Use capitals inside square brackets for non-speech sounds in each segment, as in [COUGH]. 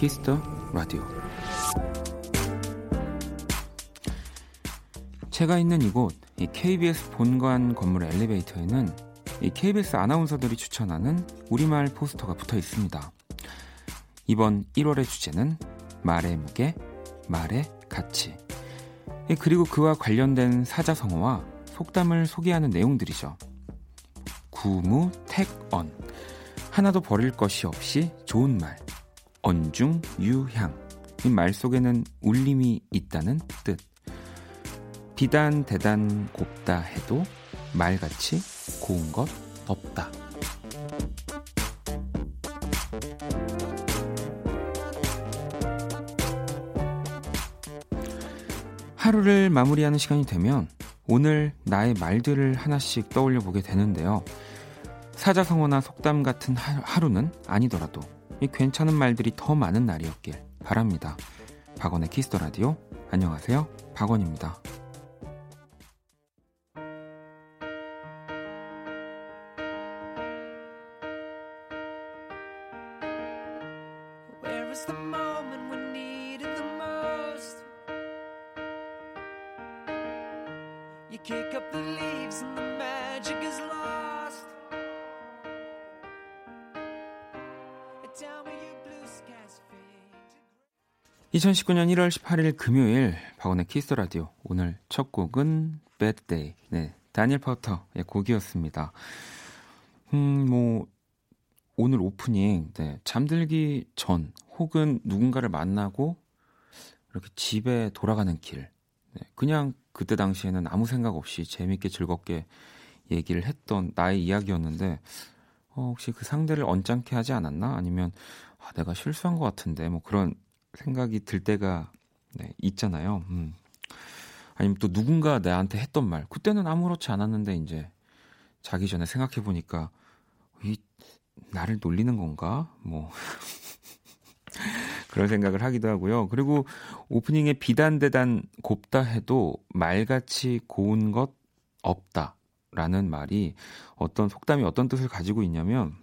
Kiss the Radio 제가 있는 이곳 이 KBS 본관 건물 엘리베이터에는 이 KBS 아나운서들이 추천하는 우리말 포스터가 붙어 있습니다. 이번 1월의 주제는 말의 무게, 말의 가치. 그리고 그와 관련된 사자성어와 속담을 소개하는 내용들이죠. 구무택언. 하나도 버릴 것이 없이 좋은 말. 언중, 유향. 이 말 속에는 울림이 있다는 뜻. 비단, 대단, 곱다 해도 말같이 고운 것 없다. 하루를 마무리하는 시간이 되면 오늘 나의 말들을 하나씩 떠올려 보게 되는데요. 사자성어나 속담 같은 하루는 아니더라도 이 괜찮은 말들이 더 많은 날이었길 바랍니다. 박원의 Kiss the Radio. 안녕하세요. 박원입니다. 2019년 1월 18일 금요일 박원의 Kiss the Radio 오늘 첫 곡은 Bad Day 네 다니엘 파우터의 곡이었습니다. 음 뭐 오늘 오프닝 네, 잠들기 전 혹은 누군가를 만나고 이렇게 집에 돌아가는 길 네, 그냥 그때 당시에는 아무 생각 없이 재밌게 즐겁게 얘기를 했던 나의 이야기였는데 어, 혹시 그 상대를 언짢게 하지 않았나? 아니면 아, 내가 실수한 것 같은데 뭐 그런 생각이 들 때가 네, 있잖아요. 음. 아니면 또 누군가 나한테 했던 말 그때는 아무렇지 않았는데 이제 자기 전에 생각해 보니까 이 나를 놀리는 건가? 뭐 [LAUGHS] 그런 생각을 하기도 하고요. 그리고 오프닝에 비단대단 곱다 해도 말같이 고운 것 없다 라는 말이 어떤 속담이 어떤 뜻을 가지고 있냐면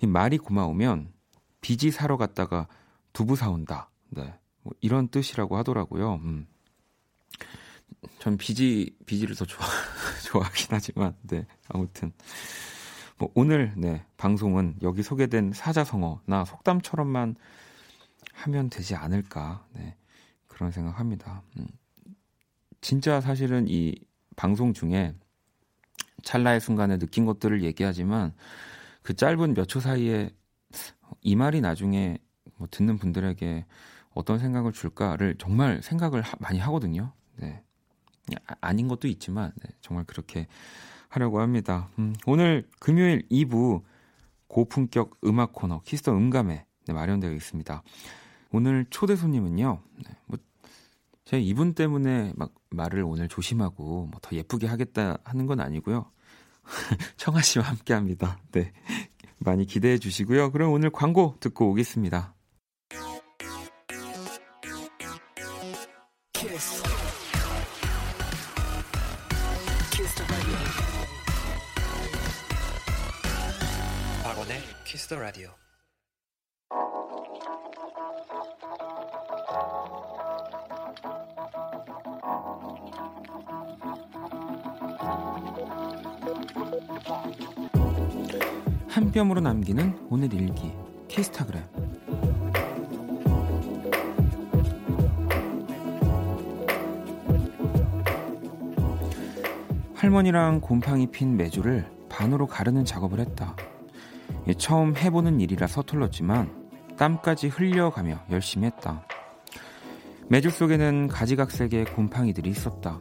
이 말이 고마우면 비지 사러 갔다가 두부 사온다. 네. 뭐 이런 뜻이라고 하더라고요. 음. 전 비지 비지를 더 좋아 [LAUGHS] 좋아하긴 하지만 네. 아무튼 뭐 오늘 네, 방송은 여기 소개된 사자성어나 속담처럼만 하면 되지 않을까 네, 그런 생각합니다. 음. 진짜 사실은 이 방송 중에 찰나의 순간에 느낀 것들을 얘기하지만 그 짧은 몇 초 사이에 이 말이 나중에 뭐 듣는 분들에게 어떤 생각을 줄까를 정말 생각을 하, 많이 하거든요. 네. 아, 닌 것도 있지만 네, 정말 그렇게 하려고 합니다. 음, 오늘 금요일 2부 고품격 음악 코너 Kiss the 음감회 네, 마련되어 있습니다. 오늘 초대 손님은요. 네, 뭐 제가 이분 때문에 막 말을 오늘 조심하고 뭐 더 예쁘게 하겠다 하는 건 아니고요. [LAUGHS] 청아 씨와 함께 합니다. 네. 많이 기대해 주시고요. 그럼 오늘 광고 듣고 오겠습니다. 더 라디오. 한 뼘으로 남기는 오늘 일기 키스타그램 할머니랑 곰팡이 핀 메주를 반으로 가르는 작업을 했다. 처음 해보는 일이라 서툴렀지만 땀까지 흘려가며 열심히 했다. 메주 속에는 가지각색의 곰팡이들이 있었다.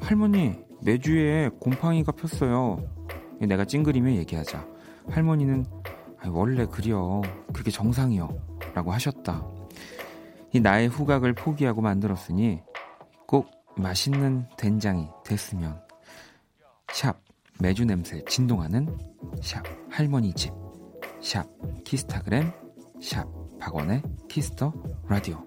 할머니, 메주에 곰팡이가 폈어요. 내가 찡그리며 얘기하자 할머니는 원래 그려 그게 정상이요 라고 하셨다 이 나의 후각을 포기하고 만들었으니 꼭 맛있는 된장이 됐으면 샵 매주 냄새 진동하는 샵 할머니 집 샵 키스타그램 샵 박원의 키스터 라디오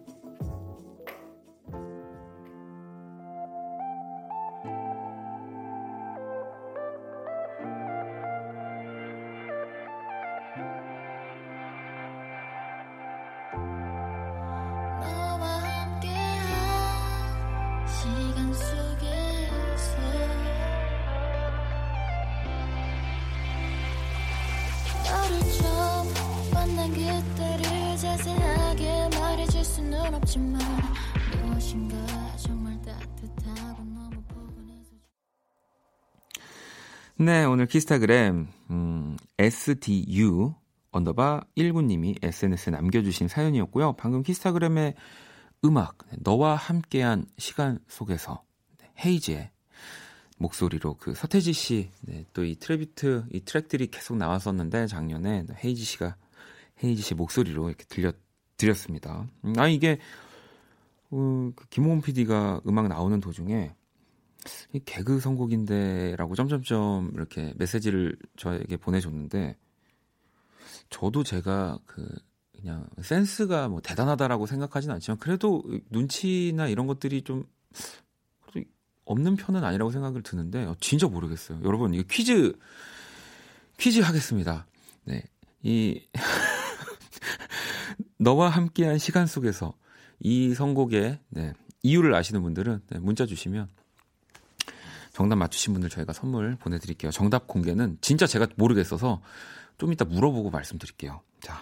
오늘 키스타그램 음, SDU underbar 19님이 SNS에 남겨주신 사연이었고요. 방금 키스타그램의 음악 너와 함께한 시간 속에서 네, 헤이즈의 목소리로 그 서태지 씨, 네, 또 이 tribute 이 트랙들이 계속 나왔었는데 작년에 헤이즈 씨가 헤이즈 씨 목소리로 이렇게 들려 드렸습니다. 음, 아 이게 어, 그 김호은 PD가 음악 나오는 도중에 이 개그 선곡인데라고 점점점 이렇게 메시지를 저에게 보내줬는데 저도 제가 그 그냥 센스가 뭐 대단하다라고 생각하진 않지만 그래도 눈치나 이런 것들이 좀 없는 편은 아니라고 생각을 드는데 어, 진짜 모르겠어요. 여러분 이거 퀴즈 퀴즈 하겠습니다. 네. 이 [LAUGHS] 너와 함께한 시간 속에서 이 선곡의 네, 이유를 아시는 분들은 네, 문자 주시면 정답 맞추신 분들 저희가 선물 보내드릴게요. 정답 공개는 진짜 제가 모르겠어서 좀 이따 물어보고 말씀드릴게요. 자.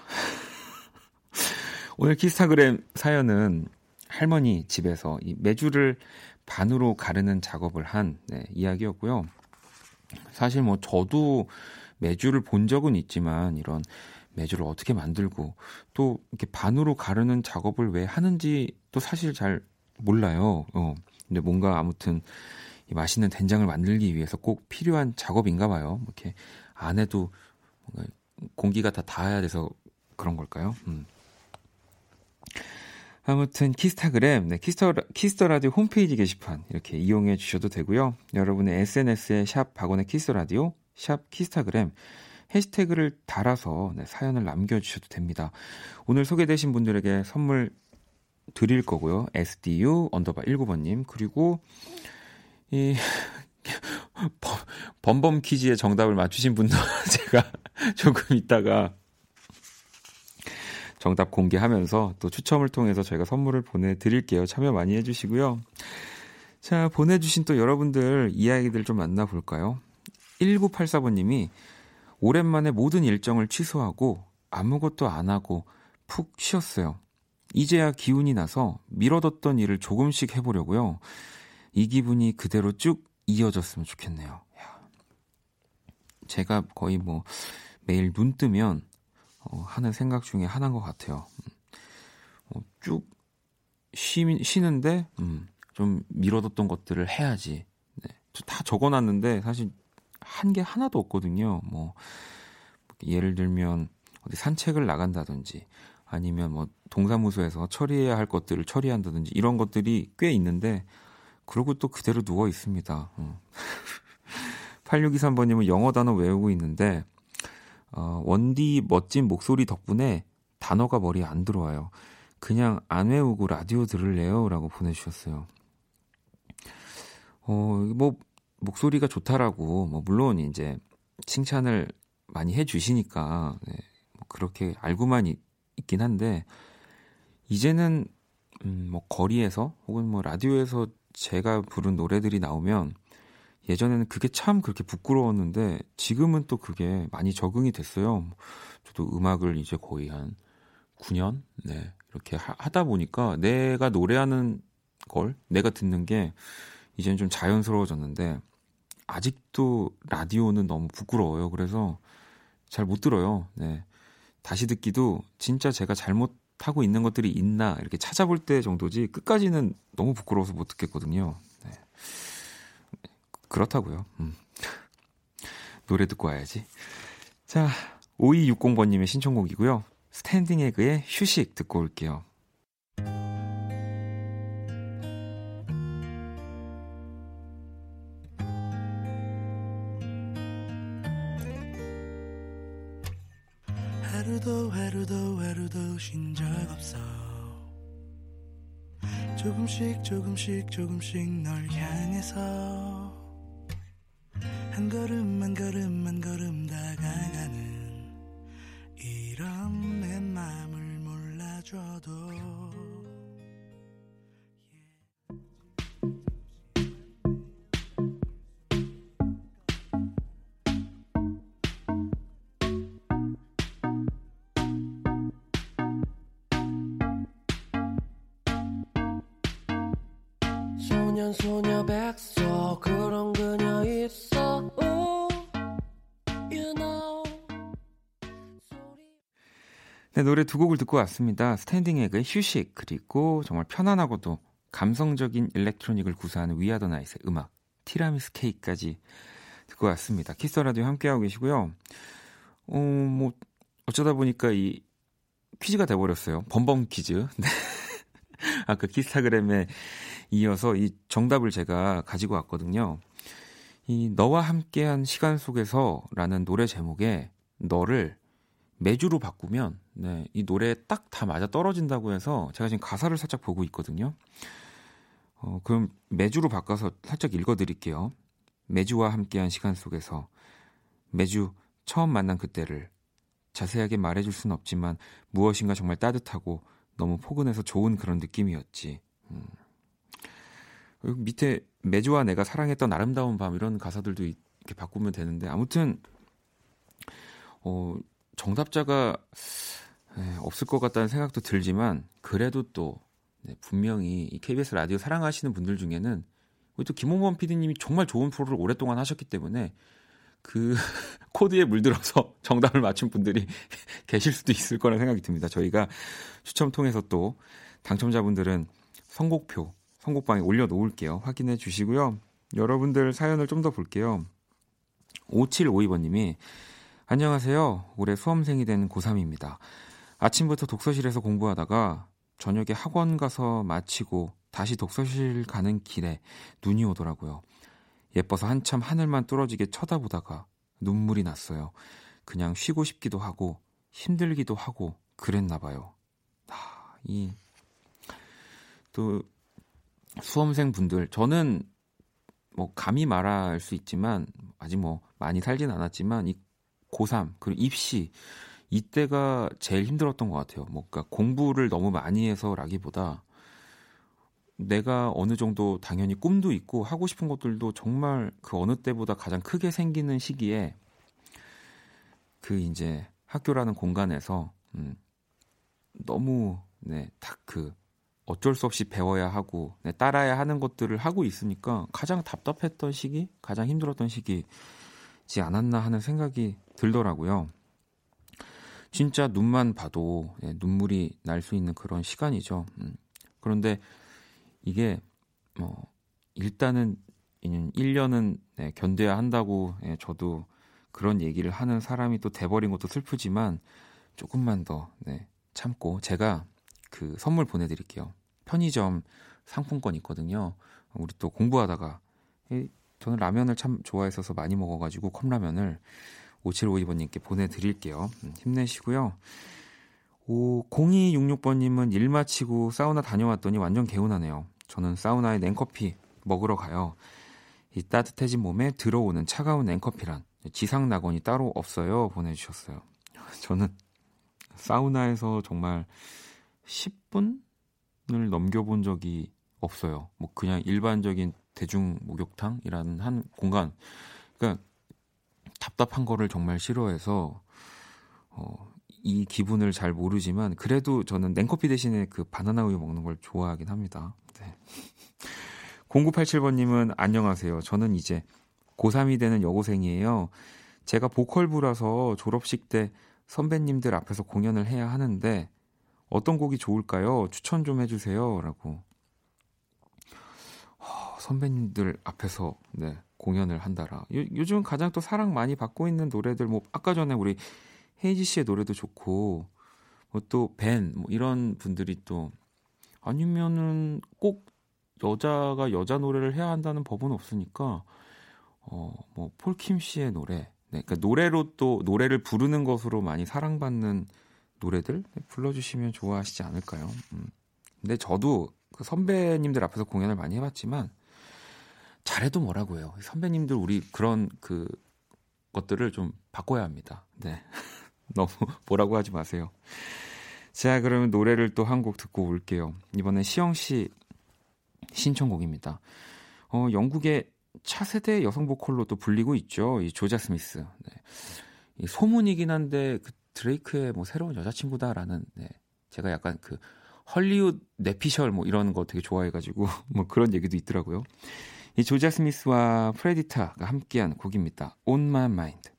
[LAUGHS] 오늘 키스타그램 사연은 할머니 집에서 이 메주를 반으로 가르는 작업을 한 네, 이야기였고요. 사실 뭐 저도 메주를 본 적은 있지만 이런 메주를 어떻게 만들고 또 이렇게 반으로 가르는 작업을 왜 하는지 또 사실 잘 몰라요. 어. 근데 뭔가 아무튼 이 맛있는 된장을 만들기 위해서 꼭 필요한 작업인가 봐요. 뭐 이렇게 안에도 뭔가 공기가 다 닿아야 돼서 그런 걸까요? 음. 아무튼 키스타그램, 네, Kiss the, Kiss the Radio 홈페이지 게시판 이렇게 이용해 주셔도 되고요. 여러분의 SNS에 sharp 박원의 Kiss the Radio, sharp 키스타그램 해시태그를 달아서 네, 사연을 남겨주셔도 됩니다. 오늘 소개되신 분들에게 선물 드릴 거고요. SDU underbar 19번님 그리고 이 [LAUGHS] 범범 퀴즈의 정답을 맞추신 분도 [LAUGHS] 제가 조금 있다가 정답 공개하면서 또 추첨을 통해서 저희가 선물을 보내드릴게요. 참여 많이 해주시고요. 자, 보내주신 또 여러분들 이야기들 좀 만나볼까요? 1984번님이 오랜만에 모든 일정을 취소하고 아무것도 안 하고 푹 쉬었어요. 이제야 기운이 나서 미뤄뒀던 일을 조금씩 해보려고요. 이 기분이 그대로 쭉 이어졌으면 좋겠네요. 제가 거의 뭐 매일 눈 뜨면 어, 하는 생각 중에 하나인 것 같아요. 음. 어, 쭉 쉬, 쉬는데 음, 좀 미뤄뒀던 것들을 해야지. 네. 다 적어놨는데 사실 한 게 하나도 없거든요. 뭐 예를 들면 어디 산책을 나간다든지 아니면 뭐 동사무소에서 처리해야 할 것들을 처리한다든지 이런 것들이 꽤 있는데 그러고 또 그대로 누워 있습니다. [LAUGHS] 음. 8623번님은 영어 단어 외우고 있는데 어, 원디 멋진 목소리 덕분에 단어가 머리에 안 들어와요. 그냥 안 외우고 라디오 들을래요? 라고 보내주셨어요. 어, 뭐, 목소리가 좋다라고, 뭐, 물론 이제 칭찬을 많이 해주시니까, 네, 뭐 그렇게 알고만 있, 있긴 한데, 이제는, 음, 뭐, 거리에서 혹은 뭐, 라디오에서 제가 부른 노래들이 나오면, 예전에는 그게 참 그렇게 부끄러웠는데 지금은 또 그게 많이 적응이 됐어요. 저도 음악을 이제 거의 한 9년 네 이렇게 하, 다 보니까 내가 노래하는 걸 내가 듣는 게 이제는 좀 자연스러워졌는데 아직도 라디오는 너무 부끄러워요. 그래서 잘 못 들어요. 네. 다시 듣기도 진짜 제가 잘못 하고 있는 것들이 있나 이렇게 찾아볼 때 정도지 끝까지는 너무 부끄러워서 못 듣겠거든요. 네. 그렇다고요. 음. 노래 듣고 와야지. 자, 5260번님의 신청곡이고요. 스탠딩 에그의 휴식 듣고 올게요. 조금씩 널 향해서 한 걸음 한 걸음 그냥 소녀 백서 그런 그녀 있어 you know. 네, 노래 두 곡을 듣고 왔습니다. 스탠딩 에그의 휴식 그리고 정말 편안하고도 감성적인 electronic을 구사하는 위아더나잇의 음악 티라미수 케이크까지 듣고 왔습니다. 키스 라디오 함께하고 계시고요. 어, 뭐 어쩌다 보니까 이 퀴즈가 돼버렸어요. 범범 퀴즈. [LAUGHS] 네. 아까 키스타그램에 이어서 이 정답을 제가 가지고 왔거든요. 이 너와 함께한 시간 속에서라는 노래 제목에 너를 매주로 바꾸면 네, 이 노래에 딱 다 맞아 떨어진다고 해서 제가 지금 가사를 살짝 보고 있거든요. 어, 그럼 매주로 바꿔서 살짝 읽어드릴게요. 매주와 함께한 시간 속에서 매주 처음 만난 그때를 자세하게 말해줄 수는 없지만 무엇인가 정말 따뜻하고 너무 포근해서 좋은 그런 느낌이었지. 음. 밑에 매주와 내가 사랑했던 아름다운 밤 이런 가사들도 이렇게 바꾸면 되는데 아무튼 어, 정답자가 에, 없을 것 같다는 생각도 들지만 그래도 또 네, 분명히 이 KBS 라디오 사랑하시는 분들 중에는 우리 또 김홍범 PD님이 정말 좋은 프로를 오랫동안 하셨기 때문에 그 [LAUGHS] 코드에 물들어서 [LAUGHS] 정답을 맞춘 분들이 [LAUGHS] 계실 수도 있을 거라는 생각이 듭니다. 저희가 추첨 통해서 또 당첨자분들은 선곡표, 선곡방에 올려놓을게요. 확인해 주시고요. 여러분들 사연을 좀 더 볼게요. 5752번님이 안녕하세요. 올해 수험생이 된 고3입니다. 아침부터 독서실에서 공부하다가 저녁에 학원 가서 마치고 다시 독서실 가는 길에 눈이 오더라고요. 예뻐서 한참 하늘만 뚫어지게 쳐다보다가 눈물이 났어요. 그냥 쉬고 싶기도 하고 힘들기도 하고 그랬나 봐요. 아, 이또 수험생 분들 저는 뭐 감히 말할 수 있지만 아직 뭐 많이 살진 않았지만 이 고3 그리고 입시 이때가 제일 힘들었던 것 같아요. 뭐 그러니까 공부를 너무 많이 해서라기보다 내가 어느 정도 당연히 꿈도 있고 하고 싶은 것들도 정말 그 어느 때보다 가장 크게 생기는 시기에 그 이제 학교라는 공간에서 음 너무 네딱 그 어쩔 수 없이 배워야 하고 네, 따라야 하는 것들을 하고 있으니까 가장 답답했던 시기, 가장 힘들었던 시기지 않았나 하는 생각이 들더라고요. 진짜 눈만 봐도 예, 눈물이 날 수 있는 그런 시간이죠. 음. 그런데 이게 뭐 일단은 1년은 네, 견뎌야 한다고 예, 저도 그런 얘기를 하는 사람이 또 돼버린 것도 슬프지만 조금만 더 네, 참고 제가 그 선물 보내드릴게요. 편의점 상품권 있거든요. 우리 또 공부하다가 저는 라면을 참 좋아했어서 많이 먹어가지고 컵라면을 5752번님께 보내드릴게요. 음, 힘내시고요. 오, 0266번님은 일 마치고 사우나 다녀왔더니 완전 개운하네요. 저는 사우나에 냉커피 먹으러 가요. 이 따뜻해진 몸에 들어오는 차가운 냉커피란 지상 낙원이 따로 없어요. 보내주셨어요. [LAUGHS] 저는 사우나에서 정말 10분을 넘겨본 적이 없어요. 뭐 그냥 일반적인 대중 목욕탕이라는 한 공간. 그러니까 답답한 거를 정말 싫어해서 어, 이 기분을 잘 모르지만 그래도 저는 냉커피 대신에 그 바나나 우유 먹는 걸 좋아하긴 합니다. 네. [LAUGHS] 0987번님은 안녕하세요. 저는 이제 고3이 되는 여고생이에요. 제가 보컬부라서 졸업식 때 선배님들 앞에서 공연을 해야 하는데 어떤 곡이 좋을까요? 추천 좀 해주세요. 라고. 어, 선배님들 앞에서 네, 공연을 한다라. 요, 요즘 가장 또 사랑 많이 받고 있는 노래들 뭐 아까 전에 우리 헤이지 씨의 노래도 좋고 뭐 또 벤 뭐 이런 분들이 또 아니면은 꼭 여자가 여자 노래를 해야 한다는 법은 없으니까 어 뭐 폴킴 씨의 노래 네, 그러니까 노래로 또 노래를 부르는 것으로 많이 사랑받는 노래들 불러주시면 좋아하시지 않을까요? 음. 근데 저도 그 선배님들 앞에서 공연을 많이 해봤지만 잘해도 뭐라고 해요. 선배님들 우리 그런 그 것들을 좀 바꿔야 합니다. 네. [LAUGHS] 너무 뭐라고 하지 마세요. 자, 그러면 노래를 또 한 곡 듣고 올게요. 이번엔 시영 씨 신청곡입니다. 어, 영국의 차세대 여성 보컬로 또 불리고 있죠. 이 조자 스미스. 네. 이 소문이긴 한데 그 드레이크의 뭐 새로운 여자친구다라는 네. 제가 약간 그 헐리우드 내피셜 뭐 이런 거 되게 좋아해가지고 [LAUGHS] 뭐 그런 얘기도 있더라고요. 이 조자 스미스와 프레디타가 함께한 곡입니다. On My Mind.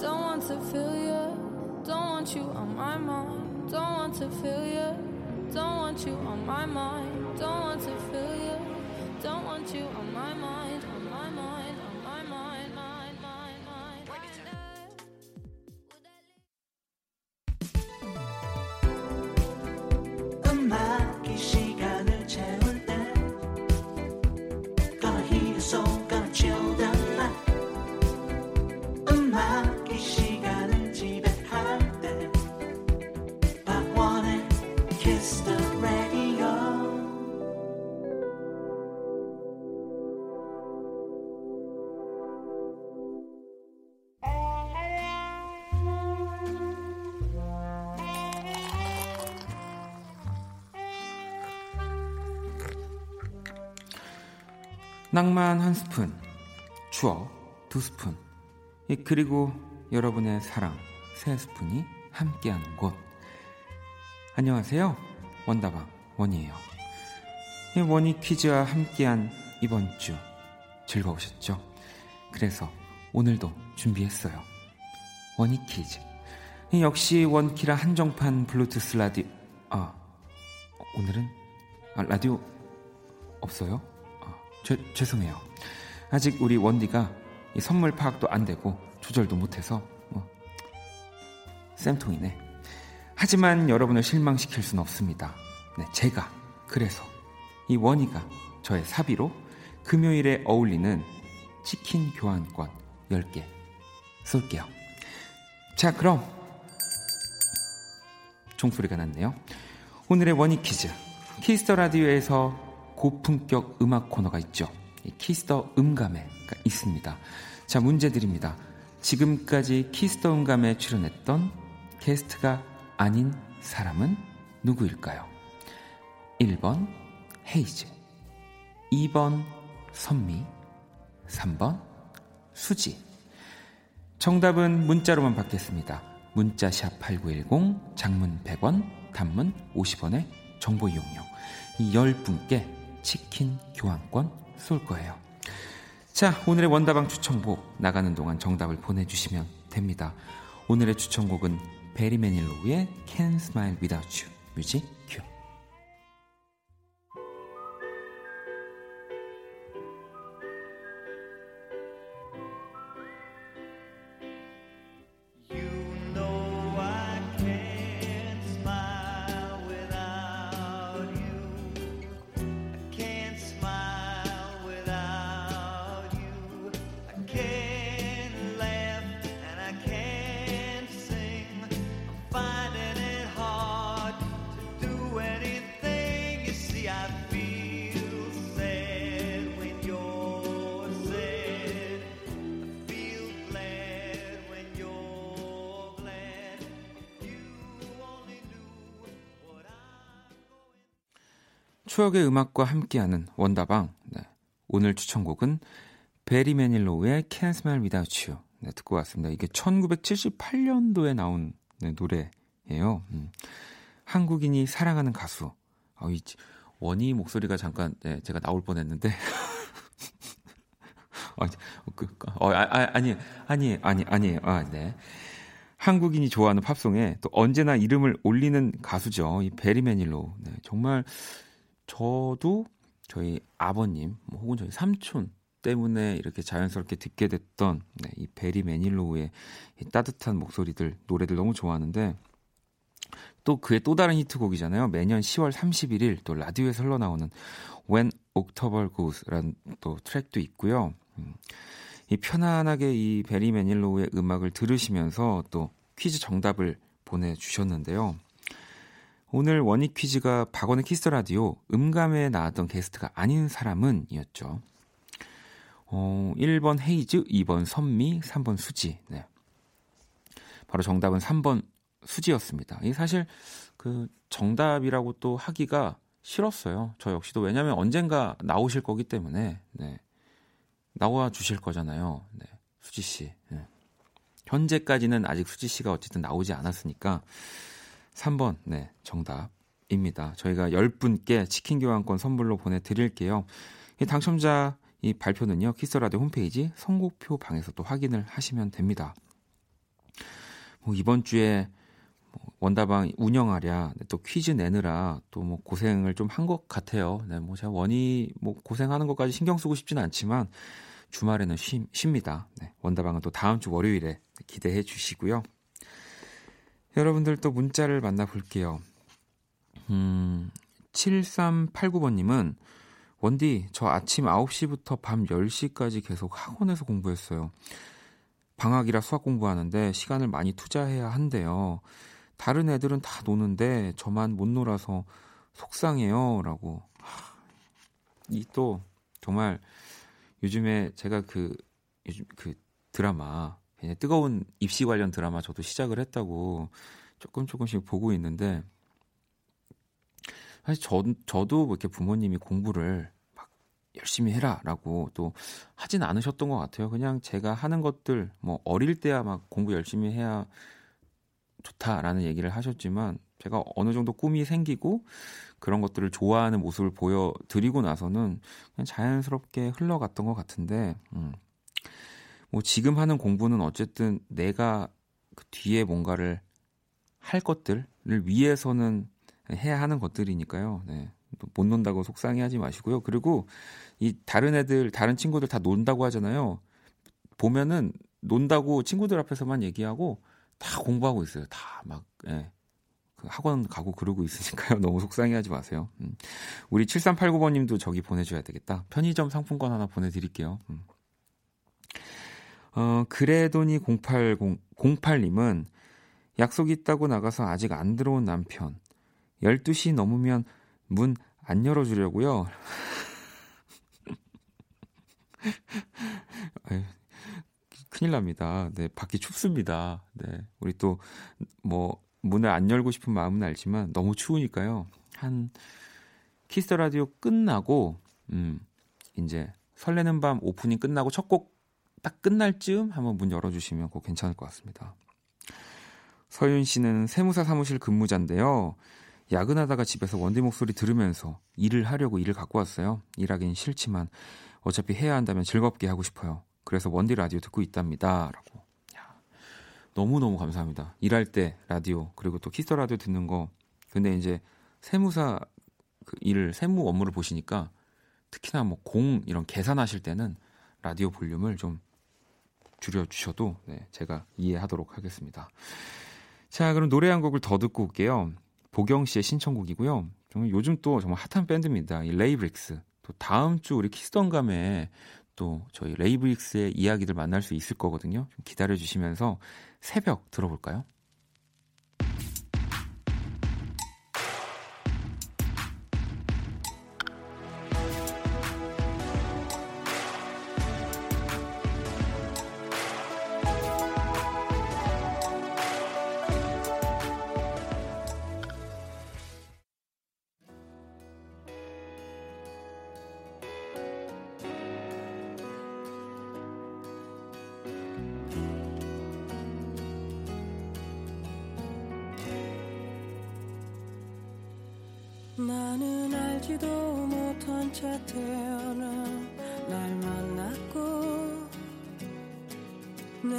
Don't want to feel you, don't want you on my mind. Don't want to feel you, don't want you on my mind. Don't want to feel you, don't want you on my mind, on my mind, on my mind, mind, mind, mind. 음악 낭만 한 스푼, 추억 두 스푼, 그리고 여러분의 사랑 세 스푼이 함께하는 곳. 안녕하세요. 원다방 원이에요. 원이 퀴즈와 함께한 이번 주 즐거우셨죠? 그래서 오늘도 준비했어요. 원이 퀴즈. 역시 원키라 한정판 블루투스 라디오. 아, 오늘은 아, 라디오 없어요? 죄, 죄송해요. 아직 우리 원디가 선물 파악도 안 되고 조절도 못해서 뭐 쌤통이네. 하지만 여러분을 실망시킬 수는 없습니다. 네, 제가 그래서 이 원이가 저의 사비로 금요일에 어울리는 치킨 교환권 10개 쏠게요. 자, 그럼 종소리가 났네요. 오늘의 원디 퀴즈. 키스 더 라디오에서 고품격 음악 코너가 있죠. 키스 더 음감회가 있습니다. 자, 문제 드립니다. 지금까지 키스 더 음감회에 출연했던 게스트가 아닌 사람은 누구일까요? 1번 헤이즈 2번 선미 3번 수지 정답은 문자로만 받겠습니다. 문자 샵 8910 장문 100원 단문 50원의 정보 이용료 이 10분께 치킨 교환권 쏠 거예요. 자, 오늘의 원다방 추천곡 나가는 동안 정답을 보내주시면 됩니다. 오늘의 추천곡은 베리 매닐로우의 Can't Smile Without You music cue. 추억의 음악과 함께하는 원다방. 네. 오늘 추천곡은 베리 매닐로우의 Can't Smile Without You 네, 듣고 왔습니다. 이게 1978년도에 나온 네, 노래예요. 음. 한국인이 사랑하는 가수. 아, 이 원희 목소리가 잠깐 네, 제가 나올 뻔했는데. [LAUGHS] 아, 그, 어, 아, 아, 아니, 아니, 아니, 아니에요. 아, 네. 한국인이 좋아하는 팝송에 또 언제나 이름을 올리는 가수죠. 이 베리 매닐로우. 네, 정말 저도 저희 아버님 뭐 혹은 저희 삼촌 때문에 이렇게 자연스럽게 듣게 됐던 네, 이 베리 매닐로우의 이 따뜻한 목소리들 노래들 너무 좋아하는데 또 그의 또 다른 히트곡이잖아요. 매년 10월 31일 또 라디오에서 흘러나오는 When October Goes라는 또 트랙도 있고요. 음, 이 편안하게 이 베리 매닐로우의 음악을 들으시면서 또 퀴즈 정답을 보내주셨는데요. 오늘 원디 퀴즈가 박원의 키스 라디오 음감회에 나왔던 게스트가 아닌 사람은 이었죠. 어, 1번 헤이즈, 2번 선미, 3번 수지. 네. 바로 정답은 3번 수지였습니다. 이 사실 그 정답이라고 또 하기가 싫었어요. 저 역시도 왜냐하면 언젠가 나오실 거기 때문에 네. 나와 주실 거잖아요. 네. 수지 씨. 네. 현재까지는 아직 수지 씨가 어쨌든 나오지 않았으니까 3번 네 정답입니다. 저희가 10분께 치킨 교환권 선물로 보내드릴게요. 이 당첨자 이 발표는요 키스라디오 홈페이지 선곡표 방에서 또 확인을 하시면 됩니다. 뭐 이번 주에 뭐 원다방 운영하랴 또 퀴즈 내느라 또 뭐 고생을 좀 한 것 같아요. 네, 뭐 제가 원이 뭐 고생하는 것까지 신경 쓰고 싶지는 않지만 주말에는 쉬, 쉽니다. 네, 원다방은 또 다음 주 월요일에 기대해 주시고요. 여러분들 또 문자를 만나볼게요. 음, 7389번님은 원디, 저 아침 9시부터 밤 10시까지 계속 학원에서 공부했어요. 방학이라 수학 공부하는데 시간을 많이 투자해야 한대요. 다른 애들은 다 노는데 저만 못 놀아서 속상해요. 라고. 이 또 정말 요즘에 제가 그 요즘 그 드라마 그냥 뜨거운 입시 관련 드라마 저도 시작을 했다고 조금 조금씩 보고 있는데 사실 저, 저도 뭐 이렇게 부모님이 공부를 막 열심히 해라라고 또 하진 않으셨던 것 같아요. 그냥 제가 하는 것들 뭐 어릴 때야 막 공부 열심히 해야 좋다라는 얘기를 하셨지만 제가 어느 정도 꿈이 생기고 그런 것들을 좋아하는 모습을 보여드리고 나서는 그냥 자연스럽게 흘러갔던 것 같은데, 음. 뭐 지금 하는 공부는 어쨌든 내가 그 뒤에 뭔가를 할 것들을 위해서는 해야 하는 것들이니까요. 네. 못 논다고 속상해하지 마시고요. 그리고 이 다른 애들, 다른 친구들 다 논다고 하잖아요. 보면은 논다고 친구들 앞에서만 얘기하고 다 공부하고 있어요. 다 막, 예. 그 학원 가고 그러고 있으니까요. [LAUGHS] 너무 속상해하지 마세요. 음. 우리 7389번님도 저기 보내줘야 되겠다. 편의점 상품권 하나 보내드릴게요. 음. 어, 그래도니 080, 08님은 약속 있다고 나가서 아직 안 들어온 남편. 12시 넘으면 문 안 열어주려고요. [LAUGHS] 큰일 납니다. 네, 밖이 춥습니다. 네, 우리 또, 뭐, 문을 안 열고 싶은 마음은 알지만 너무 추우니까요. 한 키스 라디오 끝나고 음 이제 설레는 밤 오프닝 끝나고 첫곡 딱 끝날 즈음 한번 문 열어 주시면 꼭 괜찮을 것 같습니다. 서윤 씨는 세무사 사무실 근무자인데요. 야근하다가 집에서 원디 목소리 들으면서 일을 하려고 일을 갖고 왔어요. 일하긴 싫지만 어차피 해야 한다면 즐겁게 하고 싶어요. 그래서 원디 라디오 듣고 있답니다. 라고. 너무너무 감사합니다. 일할 때 라디오 그리고 또 키스 더 라디오 듣는 거. 근데 이제 세무사 그 일을 세무 업무를 보시니까 특히나 뭐 공 이런 계산하실 때는 라디오 볼륨을 좀 줄여 주셔도 네, 제가 이해하도록 하겠습니다. 자, 그럼 노래 한 곡을 더 듣고 올게요. 보경 씨의 신청곡이고요. 정말 요즘 또 정말 핫한 밴드입니다. 이 레이브릭스. 또 다음 주 우리 키스 더 음감에 또 저희 레이브릭스의 이야기들 만날 수 있을 거거든요. 좀 기다려 주시면서 새벽 들어볼까요?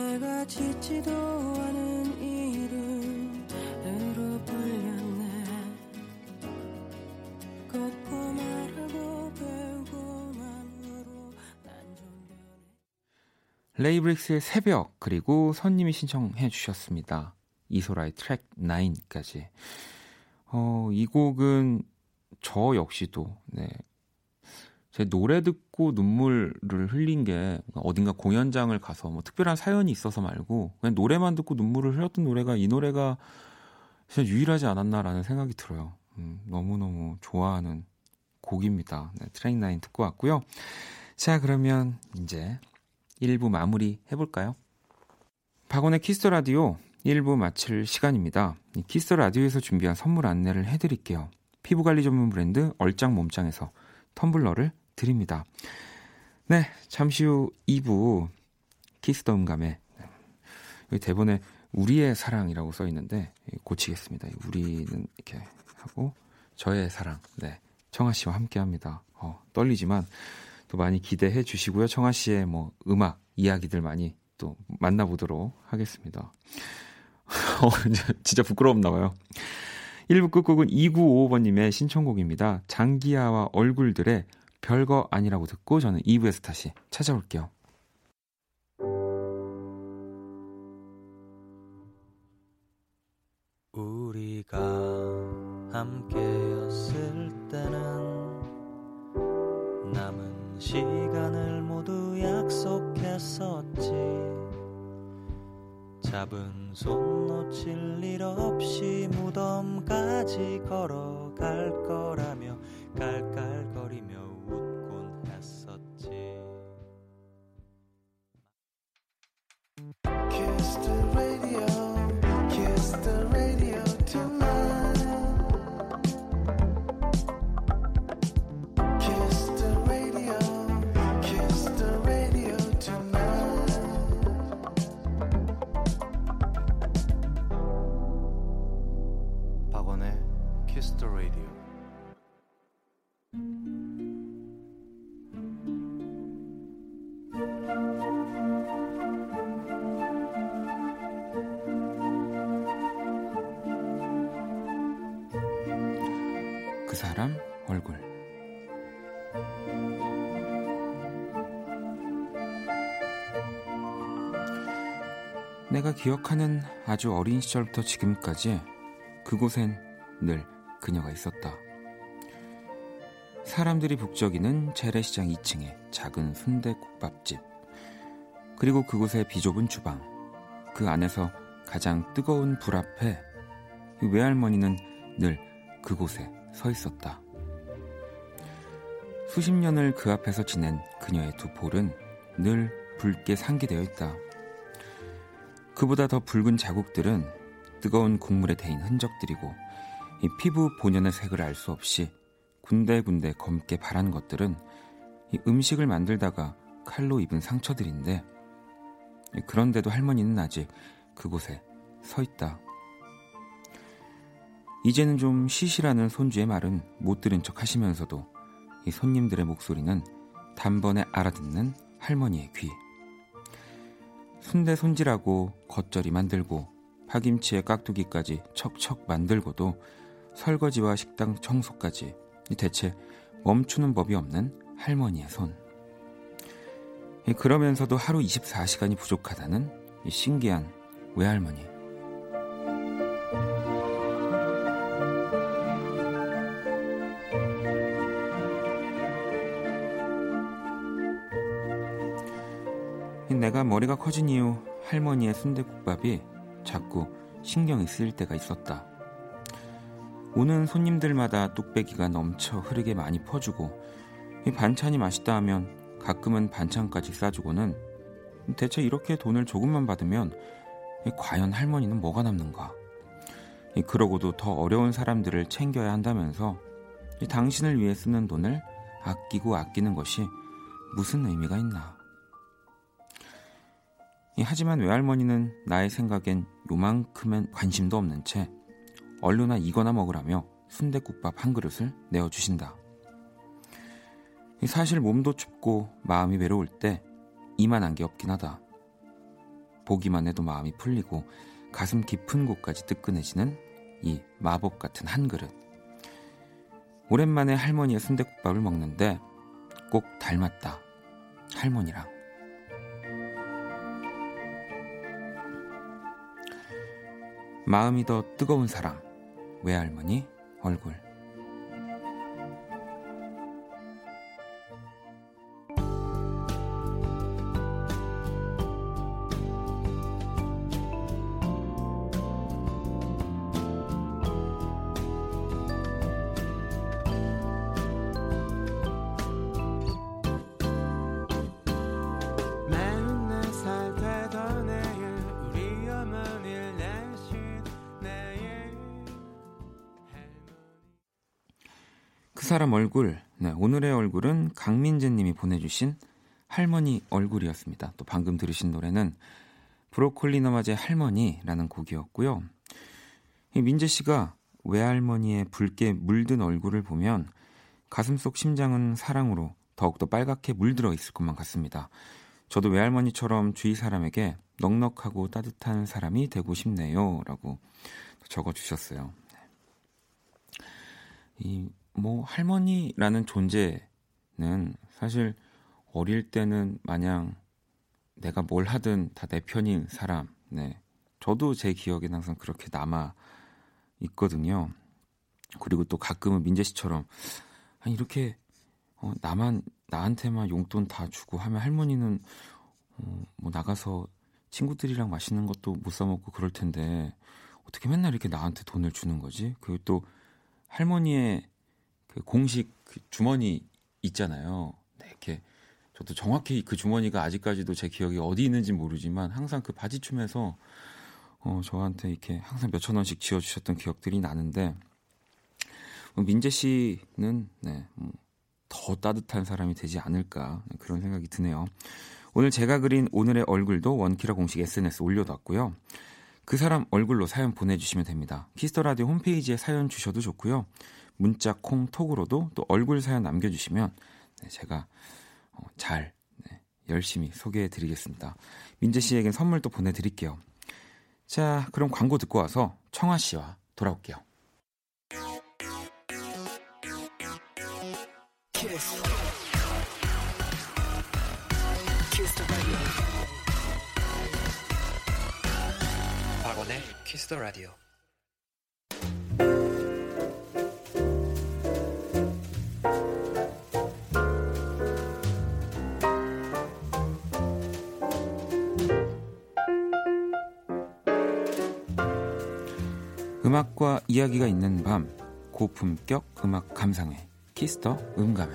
내가 짓지도 않은 이름으로 불렸네 걷고 말하고 배우고 만으로 난 정변해 레이브릭스의 새벽 그리고 선님이 신청해 주셨습니다 이소라의 트랙 9까지 어, 이 곡은 저 역시도 네. 제 노래 듣고 눈물을 흘린 게 어딘가 공연장을 가서 뭐 특별한 사연이 있어서 말고 그냥 노래만 듣고 눈물을 흘렸던 노래가 이 노래가 진짜 유일하지 않았나라는 생각이 들어요. 음, 너무너무 좋아하는 곡입니다. 네, 트레인 라인 듣고 왔고요. 자, 그러면 이제 1부 마무리 해볼까요? 박원의 키스 더 라디오 1부 마칠 시간입니다. 키스 라디오에서 준비한 선물 안내를 해드릴게요. 피부관리 전문 브랜드 얼짱 몸짱에서 텀블러를 드립니다. 네, 잠시 후 2부 키스 더 음감에 여기 대본에 우리의 사랑이라고 써 있는데 고치겠습니다. 우리는 이렇게 하고 저의 사랑. 네. 청아 씨와 함께 합니다. 어, 떨리지만 또 많이 기대해 주시고요. 청아 씨의 뭐 음악 이야기들 많이 또 만나보도록 하겠습니다. [LAUGHS] 어, 진짜 부끄럽나 봐요. 1부 끝곡은 2955번님의 신청곡입니다. 장기하와 얼굴들의 별거 아니라고 듣고 저는 2부에서 다시 찾아올게요. 우리가 함께였을 때는 남은 시간을 모두 약속했었지 잡은 손 놓칠 일 없이 무덤까지 걸어갈 거라며 깔깔 내가 기억하는 아주 어린 시절부터 지금까지 그곳엔 늘 그녀가 있었다. 사람들이 북적이는 재래시장 2층의 작은 순대국밥집 그리고 그곳의 비좁은 주방 그 안에서 가장 뜨거운 불 앞에 그 외할머니는 늘 그곳에 서 있었다. 수십 년을 그 앞에서 지낸 그녀의 두 볼은 늘 붉게 상기되어 있다. 그보다 더 붉은 자국들은 뜨거운 국물에 데인 흔적들이고 이 피부 본연의 색을 알 수 없이 군데군데 검게 바란 것들은 이 음식을 만들다가 칼로 입은 상처들인데 그런데도 할머니는 아직 그곳에 서 있다. 이제는 좀 쉬시라는 손주의 말은 못 들은 척 하시면서도 이 손님들의 목소리는 단번에 알아듣는 할머니의 귀. 순대 손질하고 겉절이 만들고 파김치에 깍두기까지 척척 만들고도 설거지와 식당 청소까지 대체 멈추는 법이 없는 할머니의 손. 그러면서도 하루 24시간이 부족하다는 신기한 외할머니. 내가 머리가 커진 이후 할머니의 순대국밥이 자꾸 신경이 쓰일 때가 있었다. 오는 손님들마다 뚝배기가 넘쳐 흐르게 많이 퍼주고 반찬이 맛있다 하면 가끔은 반찬까지 싸주고는 대체 이렇게 돈을 조금만 받으면 과연 할머니는 뭐가 남는가? 그러고도 더 어려운 사람들을 챙겨야 한다면서 당신을 위해 쓰는 돈을 아끼고 아끼는 것이 무슨 의미가 있나? 하지만 외할머니는 나의 생각엔 요만큼은 관심도 없는 채 얼루나 이거나 먹으라며 순대국밥 한 그릇을 내어주신다. 사실 몸도 춥고 마음이 외로울 때 이만한 게 없긴 하다. 보기만 해도 마음이 풀리고 가슴 깊은 곳까지 뜨끈해지는 이 마법 같은 한 그릇. 오랜만에 할머니의 순대국밥을 먹는데 꼭 닮았다. 할머니랑. 마음이 더 뜨거운 사람 외할머니 얼굴 사람 얼굴. 네, 오늘의 얼굴은 강민재 님이 보내주신 할머니 얼굴이었습니다. 또 방금 들으신 노래는 브로콜리 너마제 할머니라는 곡이었고요. 이 민재 씨가 외할머니의 붉게 물든 얼굴을 보면 가슴 속 심장은 사랑으로 더욱더 빨갛게 물들어 있을 것만 같습니다. 저도 외할머니처럼 주위 사람에게 넉넉하고 따뜻한 사람이 되고 싶네요. 라고 적어주셨어요. 이, 뭐, 할머니라는 존재는 사실 어릴 때는 마냥 내가 뭘 하든 다 내 편인 사람, 네. 저도 제 기억엔 항상 그렇게 남아 있거든요. 그리고 또 가끔은 민재 씨처럼 아니 이렇게 어, 나만 나한테만 용돈 다 주고 하면 할머니는 어, 뭐 나가서 친구들이랑 맛있는 것도 못 사 먹고 그럴 텐데 어떻게 맨날 이렇게 나한테 돈을 주는 거지? 그리고 또 할머니의 그 공식 그 주머니 있잖아요. 네, 이렇게 저도 정확히 그 주머니가 아직까지도 제 기억이 어디 있는지 모르지만 항상 그 바지춤에서 어, 저한테 이렇게 항상 몇천 원씩 지어주셨던 기억들이 나는데 뭐 민재 씨는 네, 뭐, 더 따뜻한 사람이 되지 않을까 그런 생각이 드네요. 오늘 제가 그린 오늘의 얼굴도 원키라 공식 SNS 올려놨고요. 그 사람 얼굴로 사연 보내주시면 됩니다. 키스 더 라디오 홈페이지에 사연 주셔도 좋고요. 문자 콩 톡으로도 또 얼굴 사연 남겨주시면 네, 제가 어, 잘 네, 열심히 소개해드리겠습니다. 민재 씨에겐 선물 또 보내드릴게요. 자, 그럼 광고 듣고 와서 청하 씨와 돌아올게요. 키스. 키스 박원의 키스 더 라디오. 음악과 이야기가 있는 밤 고품격 음악 감상회 키스 더 음감회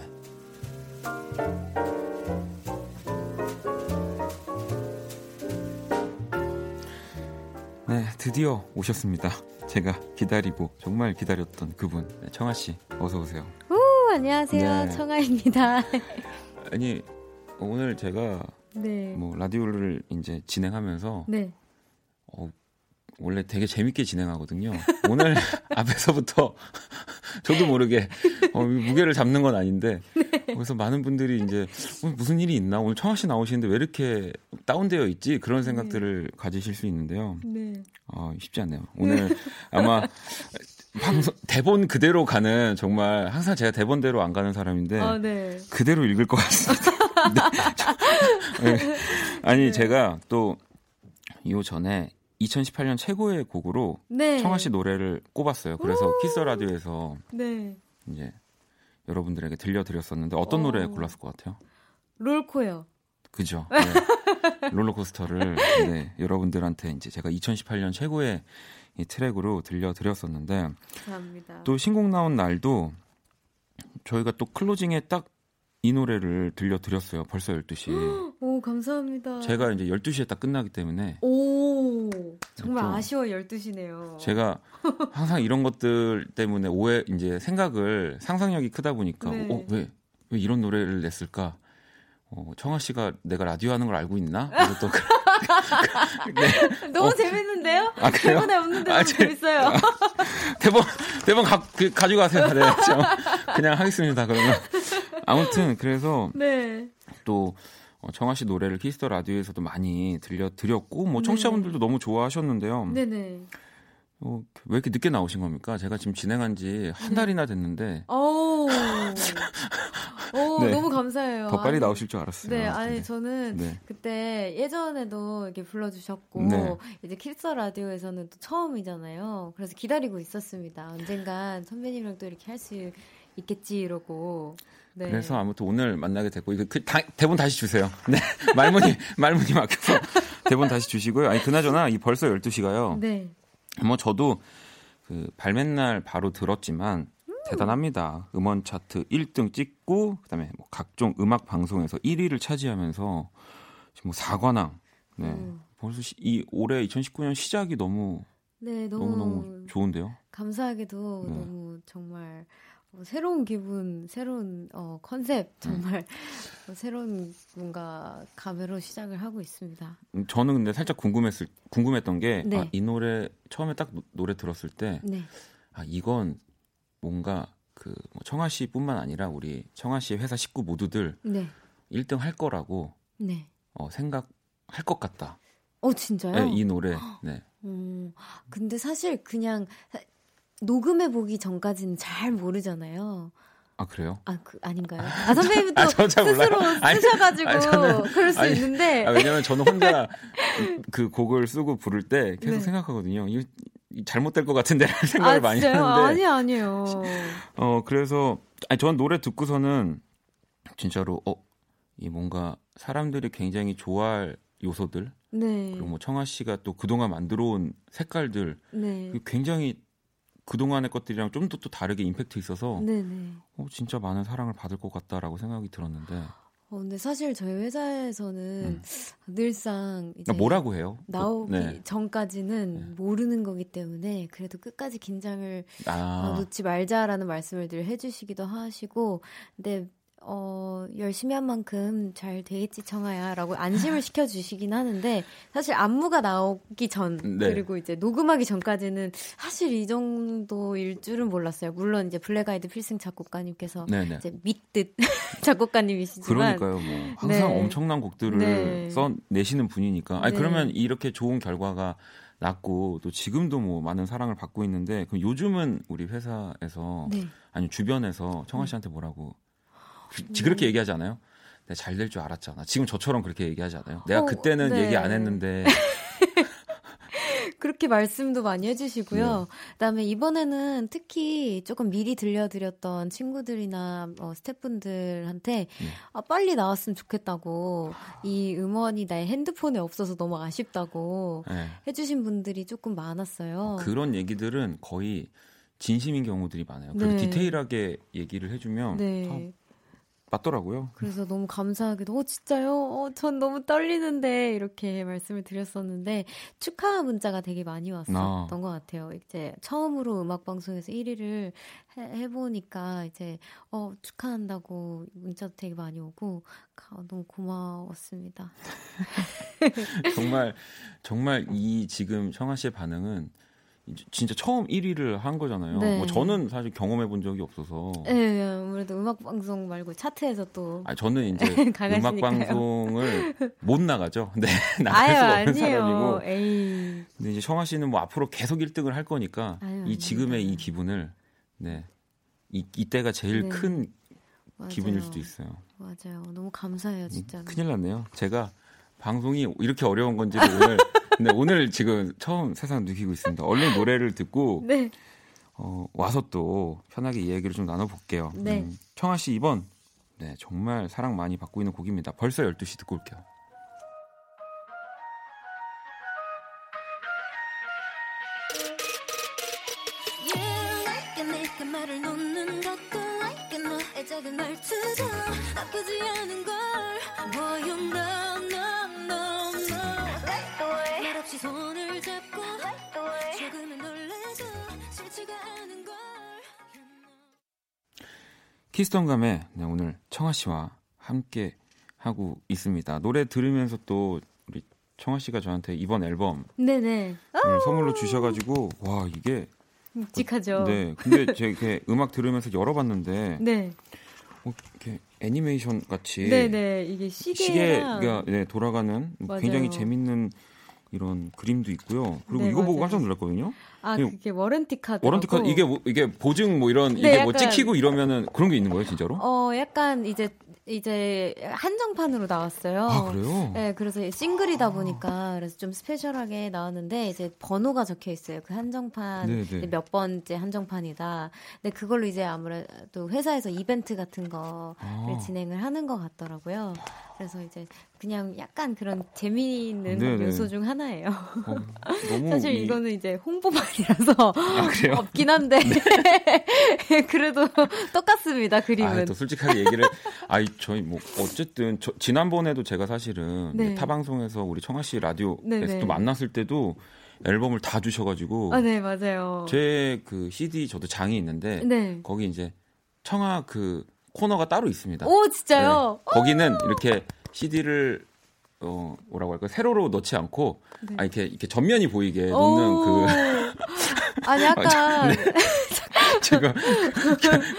네 드디어 오셨습니다 제가 기다리고 정말 기다렸던 그분 네, 청하 씨 어서 오세요 오 안녕하세요 네. 청하입니다 [LAUGHS] 아니 오늘 제가 네. 뭐 라디오를 이제 진행하면서 네. 어, 원래 되게 재밌게 진행하거든요. 오늘 [LAUGHS] 앞에서부터 [LAUGHS] 저도 모르게 어, 무게를 잡는 건 아닌데 네. 그래서 많은 분들이 이제 오늘 무슨 일이 있나 오늘 청아 씨 나오시는데 왜 이렇게 다운되어 있지 그런 네. 생각들을 네. 가지실 수 있는데요. 네. 어, 쉽지 않네요. 오늘 아마 방송 대본 그대로 가는 정말 항상 제가 대본대로 안 가는 사람인데 아, 네. 그대로 읽을 것 같습니다. [LAUGHS] 네. 네. 아니 제가 또 요 전에 2018년 최고의 곡으로 네. 청하 씨 노래를 꼽았어요. 그래서 키스 라디오에서 네. 이제 여러분들에게 들려드렸었는데 어떤 어. 노래 골랐을 것 같아요? 롤코요. 그죠. [LAUGHS] 네. 롤러코스터를 네, 여러분들한테 이제 제가 2018년 최고의 이 트랙으로 들려드렸었는데 감사합니다. 또 신곡 나온 날도 저희가 또 closing에 딱 이 노래를 들려드렸어요. 벌써 12시. [GASPS] 오, 감사합니다. 제가 이제 12시에 딱 끝나기 때문에. 오, 정말 아쉬워 12시네요. 제가 항상 이런 것들 때문에 오해, 이제 생각을 상상력이 크다 보니까, 네. 어, 왜, 왜 이런 노래를 냈을까? 어, 청아 씨가 내가 라디오 하는 걸 알고 있나? 그래서 또. 네. 너무 어. 재밌는데요? 아, 그래요? 대본에 없는데 아, 너무 제, 재밌어요. 아, 대본, 대본 가, 그, 가지고 가세요. 네. 그냥 하겠습니다, 그러면. 아무튼, 그래서. 네. 또, 어, 청하 씨 노래를 키스 더 라디오에서도 많이 들려드렸고 뭐 청취자분들도 네. 너무 좋아하셨는데요. 네네. 어, 왜 이렇게 늦게 나오신 겁니까? 제가 지금 진행한 지 한 네. 달이나 됐는데. 오, 오 [LAUGHS] 네. 너무 감사해요. 더 빨리 아니, 나오실 줄 알았어요. 네, 아니, 저는 네. 그때 예전에도 이렇게 불러주셨고, 네. 이제 키스 라디오에서는 또 처음이잖아요. 그래서 기다리고 있었습니다. 언젠간 선배님이랑 또 이렇게 할 수 있겠지, 이러고. 네. 그래서 아무튼 오늘 만나게 됐고 이거 그 다, 대본 다시 주세요. [LAUGHS] 네. 말문이 말문이 막혀서 대본 다시 주시고요. 아니 그나저나 이 벌써 12시가요. 네. 뭐 저도 그 발매 날 바로 들었지만 음. 대단합니다. 음원 차트 1등 찍고 그다음에 뭐 각종 음악 방송에서 1위를 차지하면서 지금 뭐 4관왕. 네. 음. 벌써 시, 이 올해 2019년 시작이 너무 네, 너무 너무 좋은데요. 감사하게도 네. 너무 정말 뭐 새로운 기분, 새로운 어, 컨셉 정말 음. [LAUGHS] 뭐 새로운 뭔가 감회로 시작을 하고 있습니다. 음, 저는 근데 살짝 궁금했을 궁금했던 게이 네. 아, 노래 처음에 딱 노래 들었을 때 네. 아, 이건 뭔가 그뭐 청아 씨뿐만 아니라 우리 청아 씨 회사 식구 모두들 네. 1등 할 거라고 네. 어, 생각할 것 같다. 어 진짜요? 네, 이 노래. 네. 음, 근데 사실 그냥 녹음해 보기 전까지는 잘 모르잖아요. 아 그래요? 아 그, 아닌가요? 아 선배님도 [LAUGHS] 아, 스스로 쓰셔가지고 아니, 저는, 그럴 수 아니, 있는데. 아, 왜냐면 저는 혼자 그 곡을 쓰고 부를 때 계속 네. 생각하거든요. 이, 잘못될 것 같은데라는 생각을 아, 많이 하는데. 아니 아니에요. 어 그래서 아니 저는 노래 듣고서는 진짜로 어이 뭔가 사람들이 굉장히 좋아할 요소들. 네. 그리고 뭐 청아 씨가 또 그동안 만들어온 색깔들. 네. 굉장히 그동안의 것들이랑 좀 더 또 다르게 임팩트 있어서 네네. 어, 진짜 많은 사랑을 받을 것 같다라고 생각이 들었는데. 어, 근데 사실 저희 회사에서는 음. 늘상 이제 뭐라고 해요? 나오기 네. 전까지는 네. 모르는 거기 때문에 그래도 끝까지 긴장을 아. 어, 놓지 말자라는 말씀을 늘 해주시기도 하시고, 근데 어, 열심히 한 만큼 잘 되겠지, 청하야. 라고 안심을 [LAUGHS] 시켜주시긴 하는데, 사실 안무가 나오기 전, 네. 그리고 이제 녹음하기 전까지는 사실 이 정도일 줄은 몰랐어요. 물론 이제 블랙아이드 필승 작곡가님께서 네네. 네. 이제 믿듣 [LAUGHS] 작곡가님이시지만. 그러니까요, 뭐. 항상 네. 엄청난 곡들을 네. 써내시는 분이니까. 아니, 네. 그러면 이렇게 좋은 결과가 났고, 또 지금도 뭐 많은 사랑을 받고 있는데, 그럼 요즘은 우리 회사에서, 네. 아니, 주변에서 청아 씨한테 뭐라고 그, 그렇게 얘기하지 않아요? 내가 잘 될 줄 알았잖아. 지금 저처럼 그렇게 얘기하지 않아요? 내가 어, 그때는 네. 얘기 안 했는데. [LAUGHS] 그렇게 말씀도 많이 해주시고요. 네. 그다음에 이번에는 특히 조금 미리 들려드렸던 친구들이나 뭐 스태프분들한테 네. 아, 빨리 나왔으면 좋겠다고 이 음원이 나의 핸드폰에 없어서 너무 아쉽다고 네. 해주신 분들이 조금 많았어요. 그런 얘기들은 거의 진심인 경우들이 많아요. 그리고 네. 디테일하게 얘기를 해주면 네. 맞더라고요. 그래서 너무 감사하게도, 어, 진짜요? 어, 전 너무 떨리는데, 이렇게 말씀을 드렸었는데, 축하 문자가 되게 많이 왔었던 아. 것 같아요. 이제 처음으로 음악 방송에서 1위를 해, 보니까 이제, 어, 축하한다고 문자도 되게 많이 오고, 가, 너무 고마웠습니다. [LAUGHS] 정말, 정말 이 지금 청아 씨의 반응은 진짜 처음 1위를 한 거잖아요. 네. 뭐 저는 사실 경험해 본 적이 없어서. 네, 아무래도 음악 방송 말고 차트에서 또. 아, 저는 이제 [LAUGHS] 음악 방송을 못 나가죠. [LAUGHS] 네, 나갈 수가 없는 아니에요. 사람이고. 에이. 근데 이제 청아 씨는 뭐 앞으로 계속 1등을 할 거니까 아유, 이 지금의. 이 기분을 네. 이 이때가 제일 네. 큰 맞아요. 기분일 수도 있어요. 맞아요. 너무 감사해요, 진짜. 큰일 났네요. 제가 방송이 이렇게 어려운 건지를 오늘 근데 오늘 지금 처음 세상 느끼고 있습니다. 얼른 노래를 듣고 네. 어, 와서 또 편하게 이야기를 좀 나눠볼게요. 네. 음, 청아 씨 이번 네, 정말 사랑 많이 받고 있는 곡입니다. 벌써 12시 듣고 올게요. 작은 말투도 나쁘지 않은 걸 너 키스 더 음감에 네, 오늘 청하 씨와 함께 하고 있습니다. 노래 들으면서 또 우리 청하 씨가 저한테 이번 앨범 네네 선물로 주셔가지고 와 이게 묵직하죠. 네, 근데 제가 이렇게 음악 들으면서 열어봤는데 네. 어, 이렇게 애니메이션 같이 네네 이게 시계가 시계가 네, 돌아가는 맞아요. 굉장히 재밌는 이런 그림도 있고요. 그리고 네, 이거 맞아요. 보고 깜짝 놀랐거든요. 아, 그게 warranty 카드. warranty 카드 이게 뭐, 이게 보증 뭐 이런 네, 이게 뭐 약간, 뭐 찍히고 이러면은 그런 게 있는 거예요, 진짜로? 어, 약간 이제 이제 한정판으로 나왔어요. 아, 그래요? 네, 그래서 싱글이다 보니까 그래서 좀 스페셜하게 나왔는데 이제 번호가 적혀 있어요. 그 한정판 네, 네. 몇 번째 한정판이다. 근데 그걸로 이제 아무래도 회사에서 이벤트 같은 거를 아. 진행을 하는 것 같더라고요. 그래서 이제 그냥 약간 그런 재미있는 네네. 요소 중 하나예요. 어, [LAUGHS] 사실 이... 이거는 이제 홍보만이라서 아, 없긴 한데 네. [LAUGHS] 그래도 똑같습니다 그림은. 아, 또 솔직하게 얘기를 아이 저희 뭐 어쨌든 저, 지난번에도 제가 사실은 네. 타 방송에서 우리 청아 씨 라디오에서. 또 만났을 때도 앨범을 다 주셔가지고. 아, 네, 맞아요. 제 그 CD 저도 장이 있는데. 네. 거기 이제 청아 그 코너가 따로 있습니다. 오 진짜요? 네. 거기는 이렇게 CD를 어 뭐라고 할까 세로로 넣지 않고 네. 아 이렇게 이렇게 전면이 보이게 놓는 그 [LAUGHS] 아니 약간 [LAUGHS] 네. [LAUGHS] 제가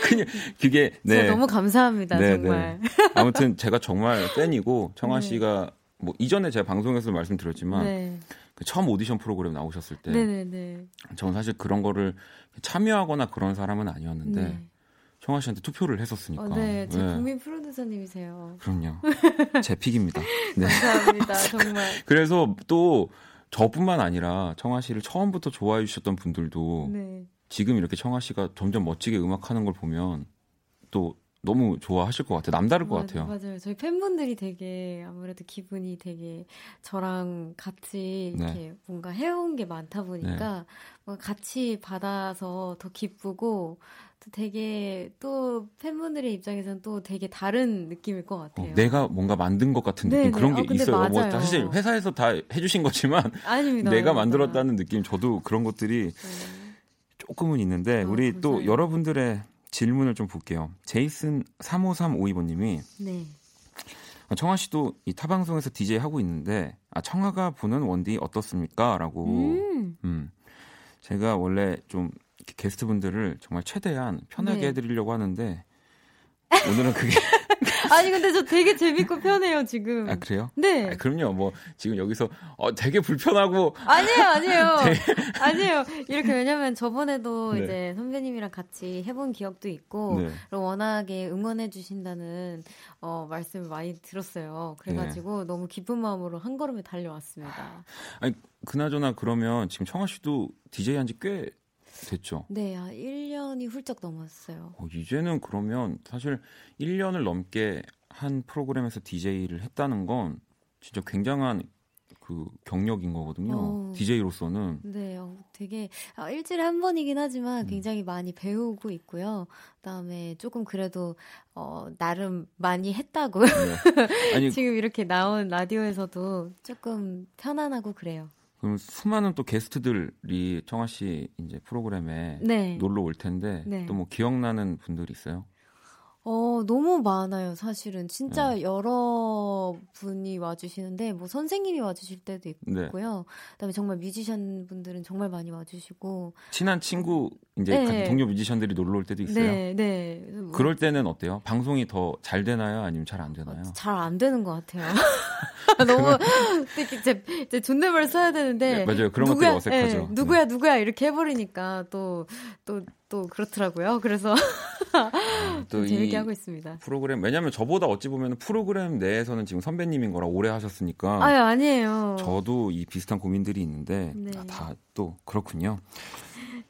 그냥 그게 네 너무 감사합니다 네, 네. 정말 아무튼 제가 정말 팬이고 청아 네. 씨가 뭐 이전에 제가 방송에서 말씀드렸지만 네. 그 처음 오디션 프로그램 나오셨을 때 네네네. 저는 사실 그런 거를 참여하거나 그런 사람은 아니었는데 네. 청아 씨한테 투표를 했었으니까. 어, 네, 제 네. 국민 프로듀서님이세요. 그럼요. [LAUGHS] 제 픽입니다. 네. 감사합니다, [LAUGHS] 정말. 그래서 또 저뿐만 아니라 청아 씨를 처음부터 좋아해 주셨던 분들도 네. 지금 이렇게 청아 씨가 점점 멋지게 음악하는 걸 보면 또 너무 좋아하실 것 같아요. 남다를 것 같아요. 맞아요. 저희 팬분들이 되게 아무래도 기분이 되게 저랑 같이 네. 이렇게 뭔가 해온 게 많다 보니까 네. 같이 받아서 더 기쁘고 또 되게 또 팬분들의 입장에서는 또 되게 다른 느낌일 것 같아요. 어, 내가 뭔가 만든 것 같은 느낌 네, 그런 게 어, 있어요. 뭐 맞아요. 뭐 사실 회사에서 다 해주신 거지만 [LAUGHS] 아닙니다, 내가 만들었다는 느낌 저도 그런 것들이 네. 조금은 있는데 어, 우리 감사해요. 또 여러분들의 질문을 좀 볼게요. 제이슨 35352번님이 네. 청아 씨도 이 타방송에서 DJ 하고 있는데 아 청아가 보는 원디 어떻습니까?라고. 음. 음. 제가 원래 좀 게스트분들을 정말 최대한 편하게 네. 해드리려고 하는데 오늘은 그게 [LAUGHS] 아니 근데 저 되게 재밌고 편해요 지금. 아 그래요? 네. 아, 그럼요. 뭐 지금 여기서 어 되게 불편하고 아니에요, 아니에요, 되게... [LAUGHS] 아니에요. 이렇게 왜냐면 저번에도 네. 이제 선배님이랑 같이 해본 기억도 있고 네. 워낙에 응원해 주신다는 어 말씀을 많이 들었어요. 그래가지고 네. 너무 기쁜 마음으로 한 걸음에 달려왔습니다. 아니 그나저나 그러면 지금 청아 씨도 DJ 한지 꽤 됐죠. 네, 한 1년이 훌쩍 넘었어요. 어, 이제는 그러면 사실 1년을 넘게 한 프로그램에서 DJ를 했다는 건 진짜 굉장한 그 경력인 거거든요. 어, DJ로서는. 네, 어, 되게 아, 일주일에 한 번이긴 하지만 음. 굉장히 음. 많이 배우고 있고요. 그다음에 조금 그래도 어, 나름 많이 했다고. 네. 아니, [LAUGHS] 지금 이렇게 나온 라디오에서도 조금 편안하고 그래요. 그럼 수많은 또 게스트들이 청아 씨 이제 프로그램에 네. 놀러 올 텐데 네. 또뭐 기억나는 분들이 있어요? 어, 너무 많아요, 사실은. 진짜 네. 여러 분이 와주시는데, 뭐, 선생님이 와주실 때도 네. 있고요. 네. 그 다음에 정말 뮤지션 분들은 정말 많이 와주시고. 친한 친구, 이제 네. 동료 뮤지션들이 놀러 올 때도 있어요? 네, 네. 뭐 그럴 때는 어때요? 방송이 더 잘 되나요? 아니면 잘 안 되나요? 잘 안 되는 것 같아요. [LAUGHS] [LAUGHS] 너무, [LAUGHS] 이제, 이제 존댓말 써야 되는데. 네, 맞아요. 그런 누구야, 것들이 어색하죠. 네, 누구야, 누구야, 이렇게 해버리니까 또, 또, 또 그렇더라고요. 그래서 음, 또 재밌게 하고 있습니다. 프로그램 왜냐하면 저보다 어찌 보면 프로그램 내에서는 지금 선배님인 거라 오래 하셨으니까. 아유 아니에요. 저도 이 비슷한 고민들이 있는데 네. 아, 다 또 그렇군요.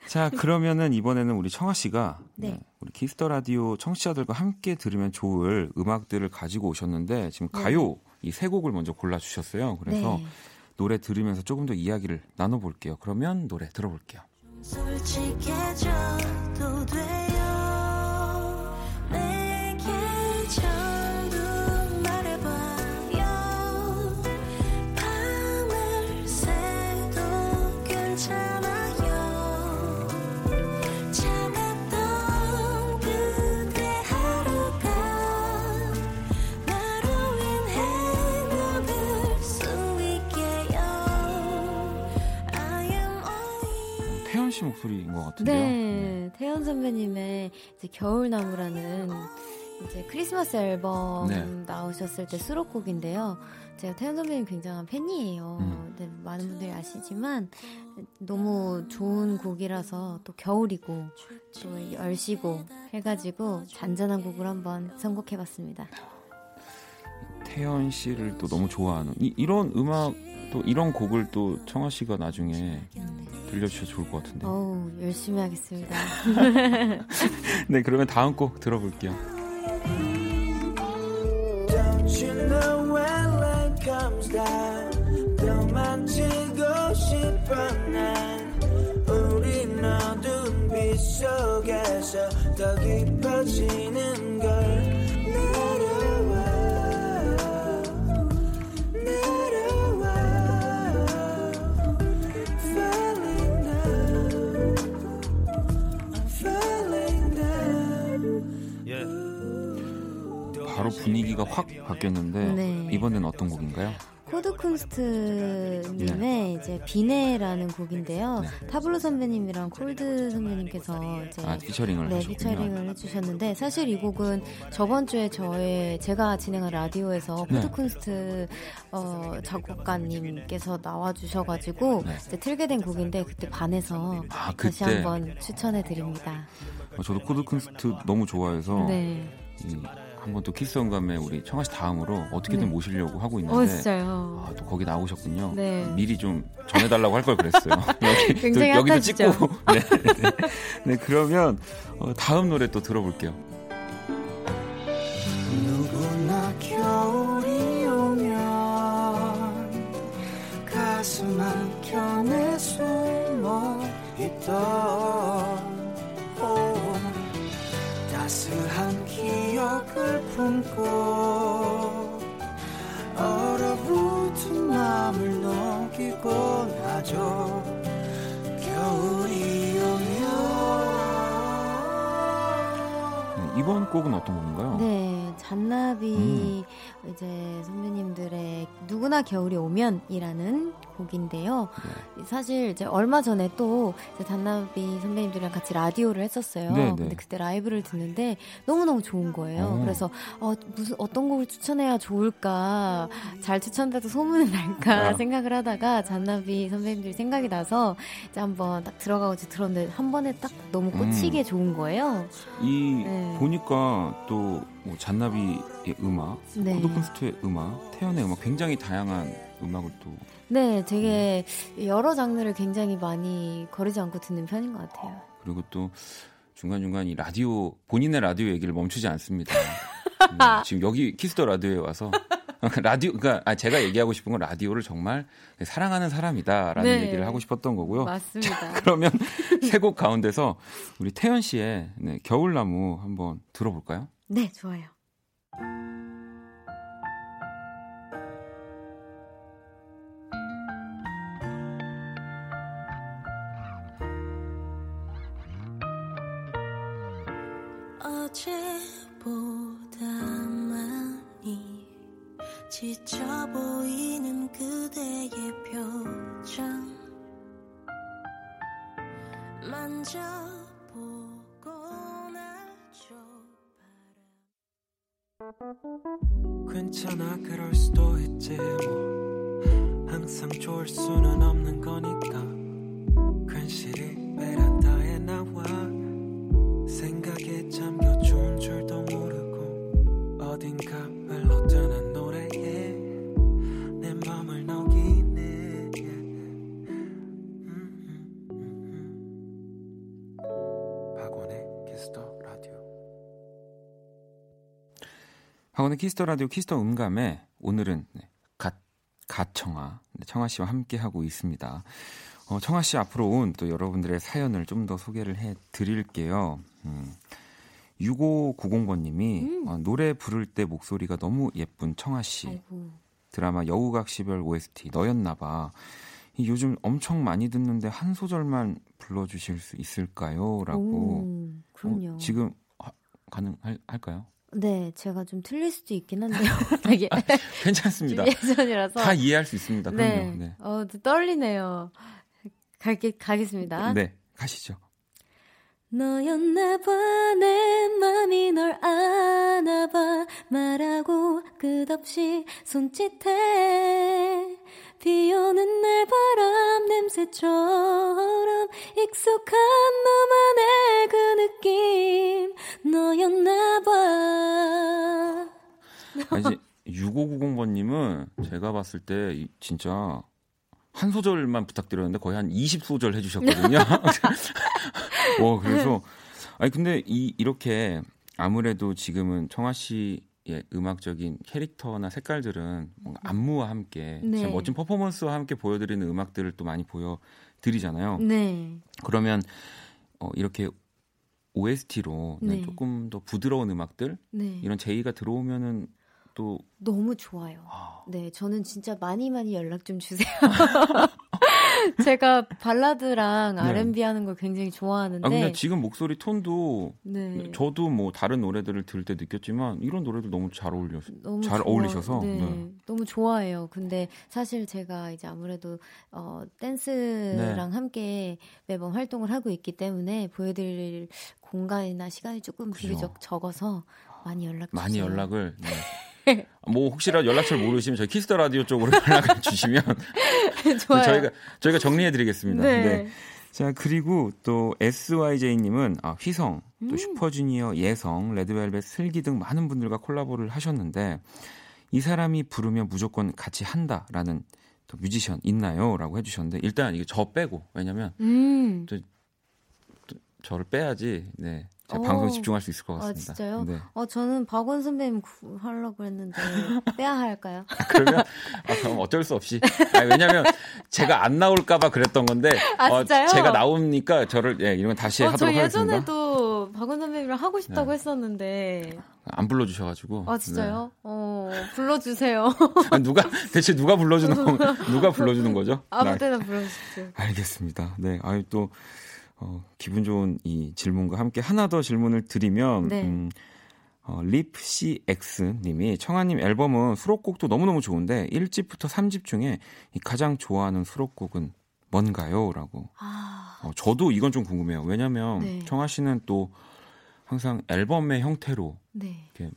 자 그러면은 이번에는 우리 청하 씨가 네. 네, 우리 키스 더 라디오 청취자들과 함께 들으면 좋을 음악들을 가지고 오셨는데 지금 네. 가요 이 세 곡을 먼저 골라 주셨어요. 그래서 네. 노래 들으면서 조금 더 이야기를 나눠볼게요. 그러면 노래 들어볼게요. 솔직해져도 돼 씨 목소리인 것 같은데요. 네, 네. 태연 선배님의 이제 겨울나무라는 이제 크리스마스 앨범 네. 나오셨을 때 수록곡인데요. 제가 태연 선배님 굉장한 팬이에요. 음. 네, 많은 분들이 아시지만 너무 좋은 곡이라서 또 겨울이고 또 열시고 해가지고 잔잔한 곡을 한번 선곡해봤습니다. 태연 씨를 또 너무 좋아하는 이, 이런 음악 또 이런 곡을 또 청아 씨가 나중에 들려주셔도 좋을 것 같은데. 어우, 열심히 하겠습니다. [LAUGHS] 네, 그러면 다음 곡 들어볼게요. 속에서 더 깊어지는 분위기가 확 바뀌었는데 네. 이번에는 어떤 곡인가요? 코드쿤스트님의 네. 이제 비네라는 곡인데요. 네. 타블로 선배님이랑 콜드 선배님께서 이제 아, 피처링을 네, 피처링을 해주셨는데 사실 이 곡은 저번 주에 저의 제가 진행한 라디오에서 네. 코드쿤스트 어, 작곡가님께서 나와주셔가지고 네. 이제 틀게 된 곡인데 그때 반해서 아, 다시 한번 추천해 드립니다. 어, 저도 코드쿤스트 너무 좋아해서 네. 이, 한번 또 키스 더 음감에 우리 청하 씨 다음으로 어떻게든 네. 모시려고 하고 있는데 어, 진짜요? 아, 또 거기 나오셨군요. 네. 미리 좀 전해달라고 할 걸 그랬어요. [LAUGHS] 여기, 또, 여기도 찍고. 네, [LAUGHS] 네, 네, 그러면 어, 다음 노래 또 들어볼게요. 누구나 겨울이 오면 가슴 한켠에 숨어 있던 따스한 기억을 품고 얼어붙은 마음을 녹이고 나죠 겨울이 오면 네, 이번 곡은 어떤 곡인가요? 네, 잔나비 음. 이제 선배님들의 누구나 겨울이 오면이라는 곡인데요. 네. 사실 이제 얼마 전에 또 단나비 선배님들이랑 같이 라디오를 했었어요. 네, 네. 근데 그때 라이브를 듣는데 너무너무 좋은 거예요. 오. 그래서 어, 무슨 어떤 곡을 추천해야 좋을까 잘 추천돼도 소문은 날까 아. 생각을 하다가 잔나비 선배님들이 생각이 나서 이제 한번 딱 들어가고 들었는데 한 번에 딱 너무 꽂히게 음. 좋은 거예요. 이 네. 보니까 또 뭐 잔나비의 음악, 네. 코드콘스트의 음악, 태연의 음악 굉장히 다양한 음악을 또 네, 되게 음. 여러 장르를 굉장히 많이 거르지 않고 듣는 편인 것 같아요. 그리고 또 중간 중간 이 라디오 본인의 라디오 얘기를 멈추지 않습니다. [LAUGHS] 음, 지금 여기 키스 더 라디오에 와서 [LAUGHS] 라디오 그러니까 아, 제가 얘기하고 싶은 건 라디오를 정말 사랑하는 사람이다라는 네. 얘기를 하고 싶었던 거고요. 맞습니다. [LAUGHS] 자, 그러면 세 곡 가운데서 우리 태연 씨의 네, 겨울나무 한번 들어볼까요? 네, 좋아요. 박원의 키스 더 라디오 키스 더 음감에 오늘은 네, 갓, 갓청하, 네, 청하 씨와 함께 하고 있습니다. 어, 청하 씨 앞으로 온 또 여러분들의 사연을 좀 더 소개를 해 드릴게요. 음. 6590번님이 음. 어, 노래 부를 때 목소리가 너무 예쁜 청하 씨. 아이고. 드라마 여우각시별 OST 너였나봐. 요즘 엄청 많이 듣는데 한 소절만 불러주실 수 있을까요? 라고. 오, 그럼요. 어, 지금 하, 가능할까요? 네, 제가 좀 틀릴 수도 있긴 한데요. [LAUGHS] [LAUGHS] 되게 아, 괜찮습니다. [LAUGHS] 예전이라서 다 이해할 수 있습니다. 네, 네. 어, 떨리네요. 갈게 가겠습니다. 네, 가시죠. 너였나 봐. 내 맘이 널 아나 봐. 말하고 끝없이 손짓해. 비 오는 날 바람 냄새처럼 익숙한 너만의 그 느낌. 너였나 봐. 아니, 6590번님은 [LAUGHS] 제가 봤을 때 진짜 한 소절만 부탁드렸는데 거의 한 20소절 해주셨거든요. [LAUGHS] 어, 그래서, 아니, 근데 이, 이렇게 아무래도 지금은 청아 씨 예, 음악적인 캐릭터나 색깔들은 뭔가 안무와 함께 네. 멋진 퍼포먼스와 함께 보여드리는 음악들을 또 많이 보여드리잖아요. 네. 그러면 어, 이렇게 OST로 네. 조금 더 부드러운 음악들 네. 이런 제의가 들어오면은 또 너무 좋아요. 아. 네, 저는 진짜 많이 많이 연락 좀 주세요. [LAUGHS] 제가 발라드랑 R&B 하는 걸 굉장히 좋아하는데. 아, 근데 지금 목소리 톤도 네. 저도 뭐 다른 노래들을 들을 때 느꼈지만 이런 노래도 너무 잘 어울려 너무 잘 좋아, 어울리셔서 네, 네. 너무 좋아해요. 근데 사실 제가 이제 아무래도 어 댄스랑 네. 함께 매번 활동을 하고 있기 때문에 보여드릴 공간이나 시간이 조금 비교적 적어서 많이 연락. 많이 연락을 네. [LAUGHS] [LAUGHS] 뭐 혹시라도 연락처를 모르시면 저희 키스 더 라디오 쪽으로 [LAUGHS] 연락을 주시면 [LAUGHS] 좋아요. 저희가 저희가 정리해 드리겠습니다. 네. 네. 자, 그리고 또 SYJ님은 아, 휘성, 또 음. 슈퍼주니어, 예성, 레드벨벳, 슬기 등 많은 분들과 콜라보를 하셨는데 이 사람이 부르면 무조건 같이 한다라는 또 뮤지션 있나요? 라고 해주셨는데 일단 이게 저 빼고 왜냐면 음. 저, 저를 빼야지 네 제가 방송에 집중할 수 있을 것 아, 같습니다. 아, 진짜요? 네. 어, 저는 박원 선배님 하려고 했는데 빼야 할까요? [LAUGHS] 그러면 아, 그럼 어쩔 수 없이. 아니, 왜냐면 제가 안 나올까 봐 그랬던 건데 아, 어, 제가 나오니까 저를 예, 이런 건 다시 어, 하도록 하겠습니다. 저 예전에도 박원 선배님이랑 하고 싶다고 네. 했었는데 안 불러주셔가지고. 아 진짜요? 네. 어 불러주세요. [LAUGHS] 누가 대체 누가 불러주는 건 누가 불러주는 거죠? 아무 때나 불러주세요. 알겠습니다. 네, 아유 또. 어, 기분 좋은 이 질문과 함께 하나 더 질문을 드리면 네. 음, 어, 립CX 님이 청아님 앨범은 수록곡도 너무너무 좋은데 1집부터 3집 중에 가장 좋아하는 수록곡은 뭔가요? 라고. 아... 어, 저도 이건 좀 궁금해요. 왜냐면 네. 청아 씨는 또 항상 앨범의 형태로 네. 이렇게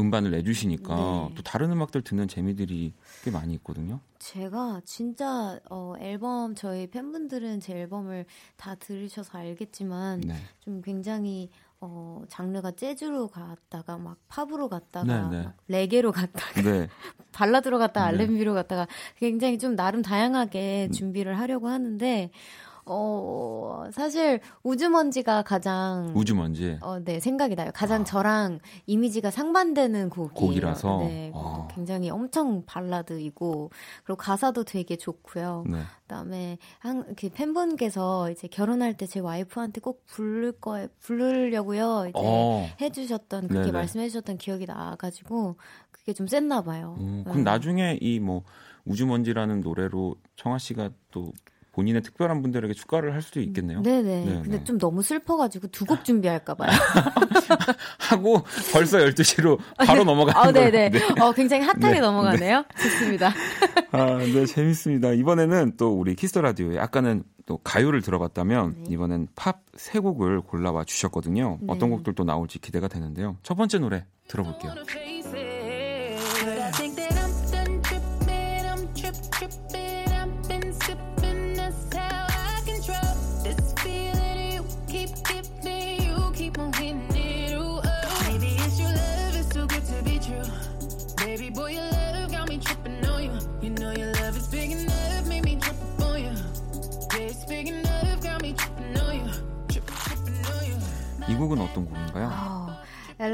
음반을 내주시니까 네. 또 다른 음악들 듣는 재미들이 꽤 많이 있거든요. 제가 진짜 어, 앨범 저희 팬분들은 제 앨범을 다 들으셔서 알겠지만 네. 좀 굉장히 어, 장르가 재즈로 갔다가 막 팝으로 갔다가 네, 네. 막 레게로 갔다가 네. [LAUGHS] 발라드로 갔다가 네. R&B로 갔다가 굉장히 좀 나름 다양하게 음. 준비를 하려고 하는데 어, 사실 우주먼지가 가장 우주먼지. 어, 네, 생각이 나요. 가장 아. 저랑 이미지가 상반되는 곡이에요. 곡이라서 네, 아. 굉장히 엄청 발라드이고 그리고 가사도 되게 좋고요. 네. 그다음에 한 그 팬분께서 이제 결혼할 때 제 와이프한테 꼭 부를 거에 부르려고요. 이제 어. 해 주셨던 그렇게 말씀해 주셨던 기억이 나 가지고 그게 좀 셌나 봐요. 음, 그럼 네. 나중에 이 뭐 우주먼지라는 노래로 청하 씨가 또 본인의 특별한 분들에게 축가를 할 수도 있겠네요. 네네. 네네. 근데 좀 너무 슬퍼가지고 두 곡 준비할까 봐요. [LAUGHS] 하고 벌써 12시로 바로 넘어가는 아, 네네. 네. 어, 굉장히 핫하게 네. 넘어가네요. 네. 좋습니다. [LAUGHS] 아, 네, 재밌습니다. 이번에는 또 우리 키스 더 라디오에 아까는 또 가요를 들어봤다면 네. 이번엔 팝 세 곡을 골라와 주셨거든요. 네. 어떤 곡들도 나올지 기대가 되는데요. 첫 번째 노래 들어볼게요.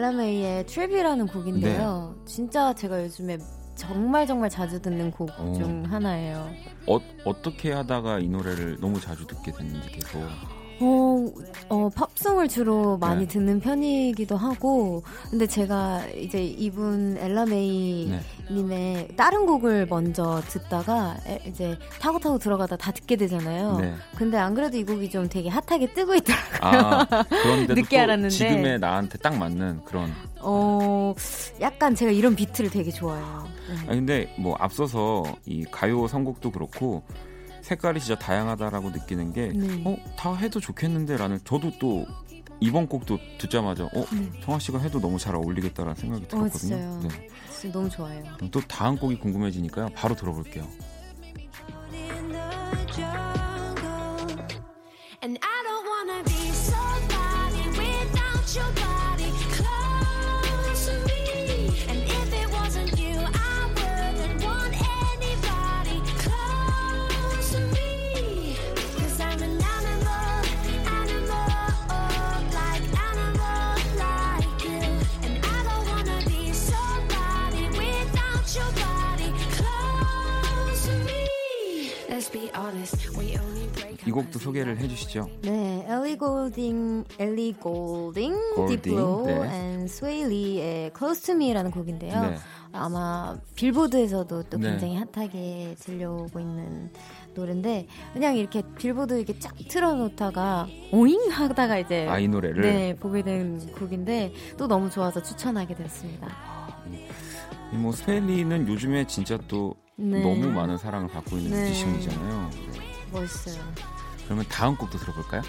엘라메이의 트랩이라는 곡인데요. 네. 진짜 제가 요즘에 정말 정말 자주 듣는 곡중 어. 하나예요. 어, 어떻게 하다가 이 노래를 너무 자주 듣게 됐는지 계속. 어, 어, 팝송을 주로 많이 네. 듣는 편이기도 하고, 근데 제가 이제 이분 엘라메이 네. 님의 다른 곡을 먼저 듣다가 이제 타고 타고 들어가다 다 듣게 되잖아요. 네. 근데 안 그래도 이 곡이 좀 되게 핫하게 뜨고 있더라고요. 아, 그런데 [LAUGHS] 늦게 알았는데. 지금의 나한테 딱 맞는 그런. 어, 약간 제가 이런 비트를 되게 좋아해요. 네. 아 근데 뭐 앞서서 이 가요 선곡도 그렇고 색깔이 진짜 다양하다라고 느끼는 게, 네. 어, 다 해도 좋겠는데라는, 저도 또 이번 곡도 듣자마자, 어, 네. 성아 씨가 해도 너무 잘 어울리겠다라는 생각이 어, 들었거든요. 어, 네. 진짜 너무 좋아요. 또 다음 곡이 궁금해지니까요. 바로 들어볼게요. 이 곡도 소개를 해주시죠. 네, 엘리 골딩, 엘리 골딩, 디플로 and 스웨이 리의 Close to Me라는 곡인데요. 네. 아마 빌보드에서도 또 네. 굉장히 핫하게 들려오고 있는 노래인데 그냥 이렇게 빌보드 이렇게 쫙 틀어놓다가 오잉 하다가 이제 아 이 노래를 네 보게 된 곡인데 또 너무 좋아서 추천하게 됐습니다. 뭐 스웨이 리는 요즘에 진짜 또 네. 너무 많은 사랑을 받고 있는 네. 뮤지션이잖아요. 멋있어요. 그러면 다음 곡도 들어볼까요?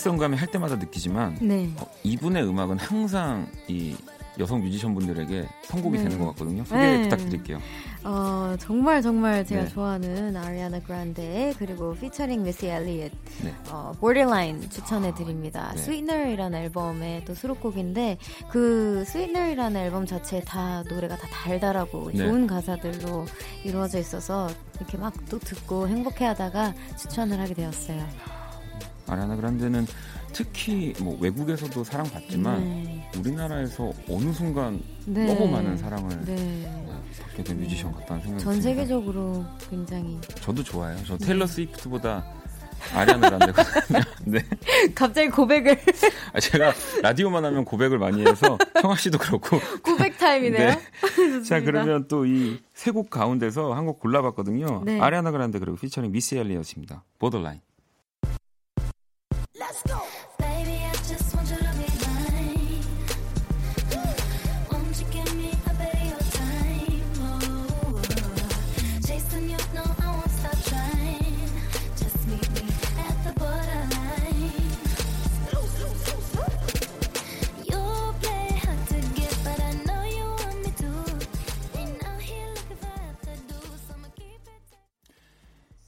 키스온감이 할 때마다 느끼지만 네. 어, 이분의 음악은 항상 이 여성 뮤지션 분들에게 선곡이 네. 되는 것 같거든요. 소개 네. 부탁드릴게요. 어, 정말 정말 제가 네. 좋아하는 아리아나 그란데 그리고 피처링 미시 엘리엇 네. 어, Borderline 추천해 드립니다. 네. Sweetener이라는 앨범의 또 수록곡인데 그 Sweetener이라는 앨범 자체에 다 노래가 다 달달하고 네. 좋은 가사들로 이루어져 있어서 이렇게 막 또 듣고 행복해하다가 추천을 하게 되었어요. 아리아나 그란데는 특히 뭐 외국에서도 사랑받지만 네. 우리나라에서 어느 순간 네. 너무 많은 사랑을 네. 받게 된 뮤지션 같다는 생각이 전 세계적으로 굉장히 저도 좋아요. 저 테일러 네. 스위프트보다 아리아나 그란데거든요. [LAUGHS] 네. 갑자기 고백을 아, 제가 라디오만 하면 고백을 많이 해서 청아 씨도 그렇고 고백 타임이네요. 네. 자 그러면 또 이 세 곡 가운데서 한 곡 골라봤거든요. 네. 아리아나 그란데 그리고 피처링 미스 엘리엇입니다. 보더라인. Let's go.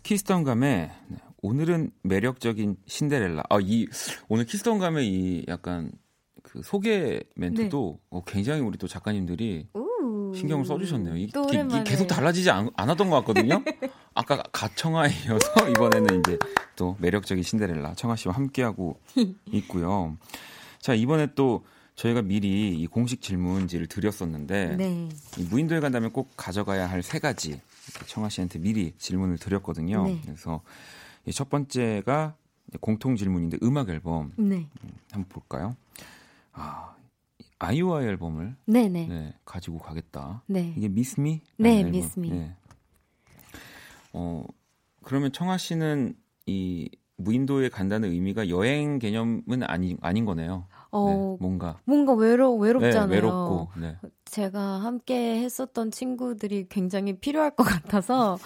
키스턴 감의 오늘은 매력적인 신데렐라. 아, 이 오늘 키스톤 감의 이 약간 그 소개 멘트도 네. 어, 굉장히 우리 또 작가님들이 우, 신경을 써주셨네요. 이, 이, 계속 달라지지 않, 않았던 것 같거든요. [LAUGHS] 아까 가청아에 이어서 [LAUGHS] 이번에는 이제 또 매력적인 신데렐라 청아 씨와 함께하고 [LAUGHS] 있고요. 자 이번에 또 저희가 미리 이 공식 질문지를 드렸었는데 네. 이 무인도에 간다면 꼭 가져가야 할 세 가지 청아 씨한테 미리 질문을 드렸거든요. 네. 그래서 첫 번째가 공통 질문인데 음악 앨범 네. 음, 한번 볼까요? 아 아이오아이 앨범을 네네. 네, 가지고 가겠다. 네. 이게 미스미? 네, 미스미. 네. 어 그러면 청아 씨는 이 무인도에 간다는 의미가 여행 개념은 아니 아닌 거네요. 어, 네, 뭔가 뭔가 외로 외롭잖아요. 네, 외롭고 네. 제가 함께 했었던 친구들이 굉장히 필요할 것 같아서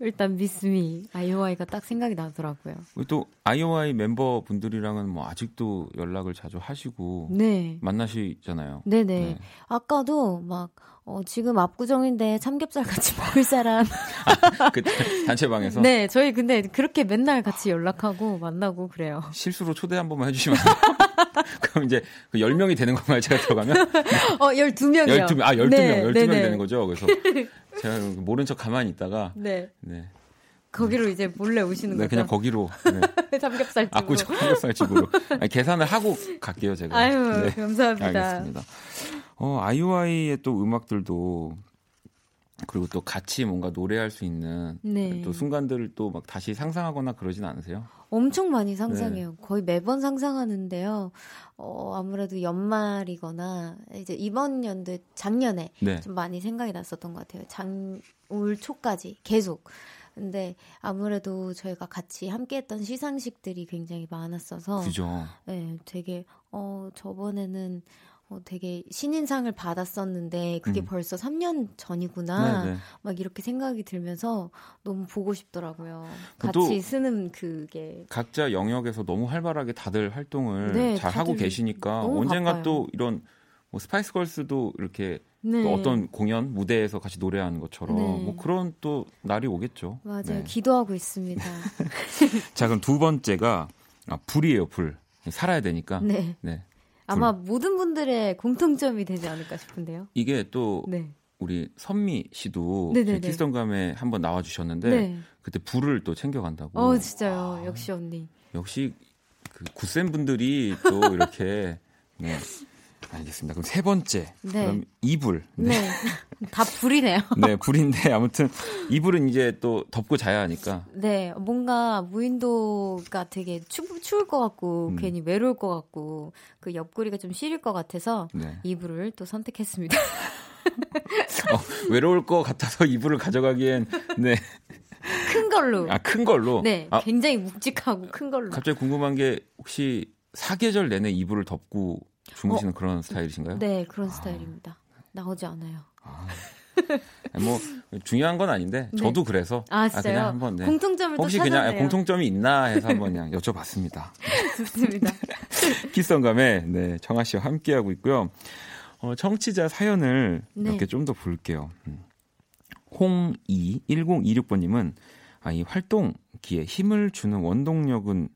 일단 미스미 아이오아이가 딱 생각이 나더라고요. 또 아이오아이 멤버 분들이랑은 뭐 아직도 연락을 자주 하시고 네. 만나시잖아요. 네네. 네. 아까도 막 어, 지금 압구정인데 삼겹살 같이 [LAUGHS] 먹을 사람. 아, 그 단체방에서? 네, 저희 근데 그렇게 맨날 같이 연락하고 만나고 그래요. 실수로 초대 한 번만 해주시면 [LAUGHS] 그럼 이제 그 10명이 되는 건가요, 제가 들어가면? [LAUGHS] 어, 12명이요. 12명, 아, 12명, 네, 12명이 네네. 되는 거죠. 그래서 제가 모른 척 가만히 있다가. 네. 네. 거기로 이제 몰래 오시는 네, 거죠? 그냥 거기로. 네. [LAUGHS] 삼겹살 집으로. 압구정 삼겹살 집으로. 아니, 계산을 하고 갈게요, 제가. 아유, 네. 감사합니다. 알겠습니다. 어, 아이오아이의 또 음악들도 그리고 또 같이 뭔가 노래할 수 있는 네. 또 순간들을 또 막 다시 상상하거나 그러진 않으세요? 엄청 많이 상상해요. 네. 거의 매번 상상하는데요. 어, 아무래도 연말이거나 이제 이번 연도 작년에 네. 좀 많이 생각이 났었던 것 같아요. 장, 올 초까지 계속. 근데 아무래도 저희가 같이 함께했던 시상식들이 굉장히 많았어서, 그죠. 네, 되게 어 저번에는 어, 되게 신인상을 받았었는데 그게 음. 벌써 3년 전이구나 네네. 네. 막 이렇게 생각이 들면서 너무 보고 싶더라고요. 같이 쓰는 그게 각자 영역에서 너무 활발하게 다들 활동을 네, 잘 하고 계시니까 언젠가 바빠요. 또 이런 뭐 스파이스 걸스도 이렇게 네. 또 어떤 공연 무대에서 같이 노래하는 것처럼 네. 뭐 그런 또 날이 오겠죠. 맞아요. 네. 기도하고 있습니다. [LAUGHS] 자 그럼 두 번째가 아, 불이에요 불 살아야 되니까. 네. 네. 아마 모든 분들의 공통점이 되지 않을까 싶은데요. 이게 또 네. 우리 선미 씨도 키스톤감에 한번 나와주셨는데 네. 그때 불을 또 챙겨간다고. 어 진짜요. 아, 역시 언니. 역시 그 구센 분들이 또 이렇게 [LAUGHS] 네. 알겠습니다. 그럼 세 번째. 네. 그럼 이불. 네. 네. [LAUGHS] 다 불이네요. 네, 불인데 아무튼 이불은 이제 또 덮고 자야 하니까. 네, 뭔가 무인도가 되게 추, 추울 것 같고 음. 괜히 외로울 것 같고 그 옆구리가 좀 시릴 것 같아서 네. 이불을 또 선택했습니다. [LAUGHS] 어, 외로울 것 같아서 이불을 가져가기엔 네. 큰 걸로. 아, 큰 걸로? 네. 아, 굉장히 묵직하고 큰 걸로. 갑자기 궁금한 게 혹시 사계절 내내 이불을 덮고 주무시는 어, 그런 스타일이신가요? 네, 그런 아. 스타일입니다. 나오지 않아요. 아. 뭐 중요한 건 아닌데 네. 저도 그래서 아, 아 그냥 한번 네. 공통점을 혹시 그냥 공통점이 있나 해서 한번 그냥 [LAUGHS] 여쭤봤습니다. 좋습니다. [LAUGHS] 키성감에 네 정아 씨와 함께 하고 있고요. 어, 청취자 사연을 네. 몇개 좀 더 볼게요. 음. 홍이 1026번님은 아, 이 활동기에 힘을 주는 원동력은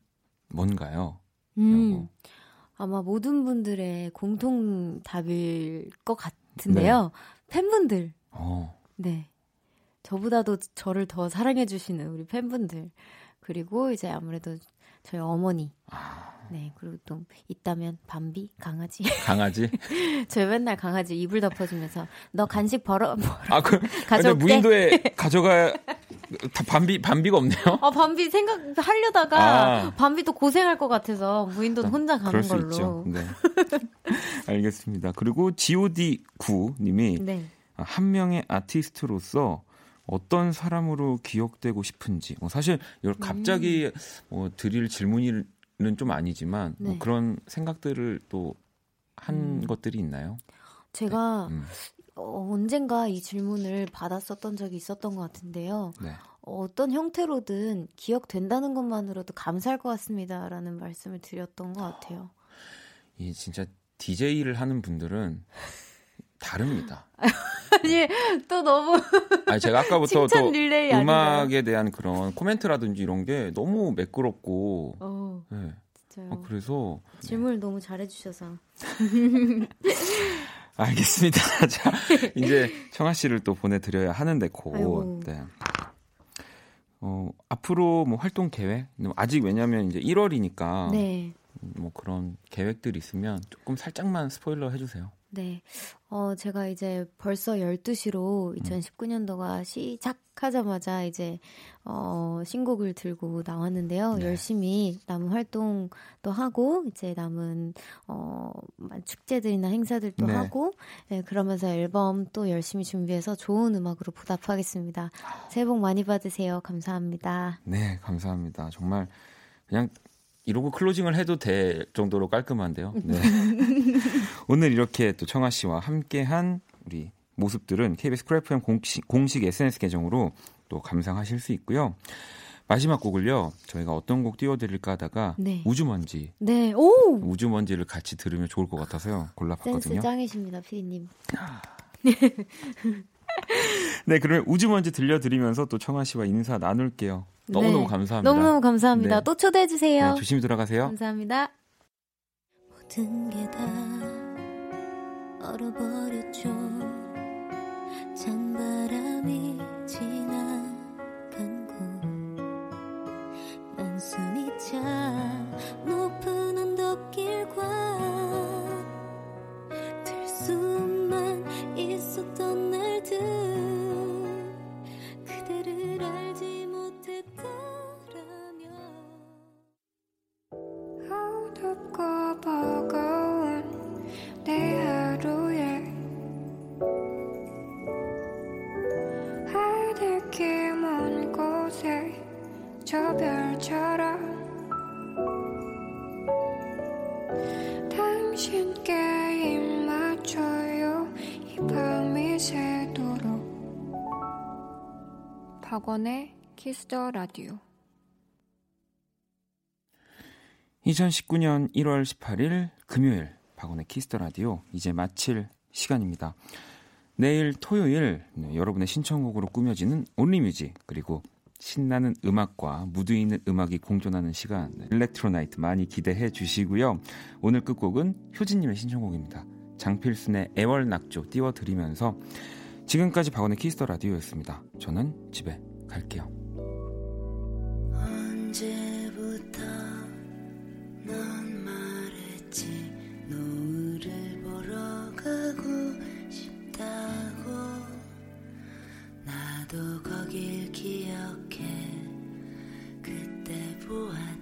뭔가요? 음. 아마 모든 분들의 공통 답일 것 같은데요. 네. 팬분들. 어. 네. 저보다도 저를 더 사랑해주시는 우리 팬분들. 그리고 이제 아무래도 저희 어머니. 아. 네, 그리고 또 있다면 밤비, 강아지. [LAUGHS] 강아지? 저희 맨날 강아지 이불 덮어주면서 너 간식 벌어, 벌어 아, 그, 가져올게. 무인도에 가져가 다 밤비 밤비가 없네요. 아 밤비 생각 하려다가 아. 밤비도 고생할 것 같아서 무인도는 아, 혼자 가는 걸로. 네. [LAUGHS] 알겠습니다. 그리고 G.O.D 9 님이 네. 한 명의 아티스트로서 어떤 사람으로 기억되고 싶은지. 뭐 사실 이걸 갑자기 음. 뭐 드릴 질문은 좀 아니지만 뭐 네. 뭐 그런 생각들을 또한 음. 것들이 있나요? 제가 네. 음. 어, 언젠가 이 질문을 받았었던 적이 있었던 것 같은데요. 네. 어떤 형태로든 기억된다는 것만으로도 감사할 것 같습니다라는 말씀을 드렸던 것 같아요. 이 진짜 DJ를 하는 분들은 다릅니다. [LAUGHS] 아니 또 너무 아니 제가 아까부터 또 음악에 아닌가요? 대한 그런 코멘트라든지 이런 게 너무 매끄럽고 어, 네. 진짜요. 아, 그래서 질문을 네. 너무 잘해주셔서 [LAUGHS] 알겠습니다. [LAUGHS] 자, 이제 청아 씨를 또 보내드려야 하는데 곧. 네. 어, 앞으로 뭐 활동 계획? 아직 왜냐면 이제 1월이니까. 네. 뭐 그런 계획들 있으면 조금 살짝만 스포일러 해주세요. 네. 어, 제가 이제 벌써 12시로 2019년도가 음. 시작하자마자 이제, 어, 신곡을 들고 나왔는데요. 네. 열심히 남은 활동도 하고, 이제 남은, 어, 축제들이나 행사들도 네. 하고, 네, 그러면서 앨범 또 열심히 준비해서 좋은 음악으로 보답하겠습니다. 새해 복 많이 받으세요. 감사합니다. 네, 감사합니다. 정말 그냥 이러고 closing을 해도 될 정도로 깔끔한데요. 네. [LAUGHS] 오늘 이렇게 또 청아 씨와 함께한 우리 모습들은 KBS Cool FM 공식, 공식 SNS 계정으로 또 감상하실 수 있고요. 마지막 곡을요. 저희가 어떤 곡 띄워드릴까 하다가 네. 우주먼지. 네. 오. 우주먼지를 같이 들으면 좋을 것 같아서요. 골라봤거든요. 센스 짱이십니다, 피디님. [LAUGHS] 네, 그러면 우주먼지 들려드리면서 또 청아 씨와 인사 나눌게요. 너무너무 네. 감사합니다. 너무너무 감사합니다. 네. 또 초대해 주세요. 네, 조심히 들어가세요. 감사합니다. 모든 게 다 얼어버렸죠. 찬바람이 지나간 곳 난순이 차 높은 언덕길과 들 수만 있었던 날들 박원의 Kiss the Radio 2019년 1월 18일 금요일 박원의 Kiss the Radio 이제 마칠 시간입니다. 내일 토요일 네, 여러분의 신청곡으로 꾸며지는 Only Music 그리고 신나는 음악과 무드 있는 음악이 공존하는 시간 Electro Night 많이 기대해 주시고요. 오늘 끝곡은 효진님의 신청곡입니다. 장필순의 애월낙조 띄워드리면서 지금까지 박원의 Kiss the Radio였습니다. 저는 집에 갈게요. 언제부터 넌 말했지 노을을 보러 가고 싶다고 나도 거길 기억해 그때 보았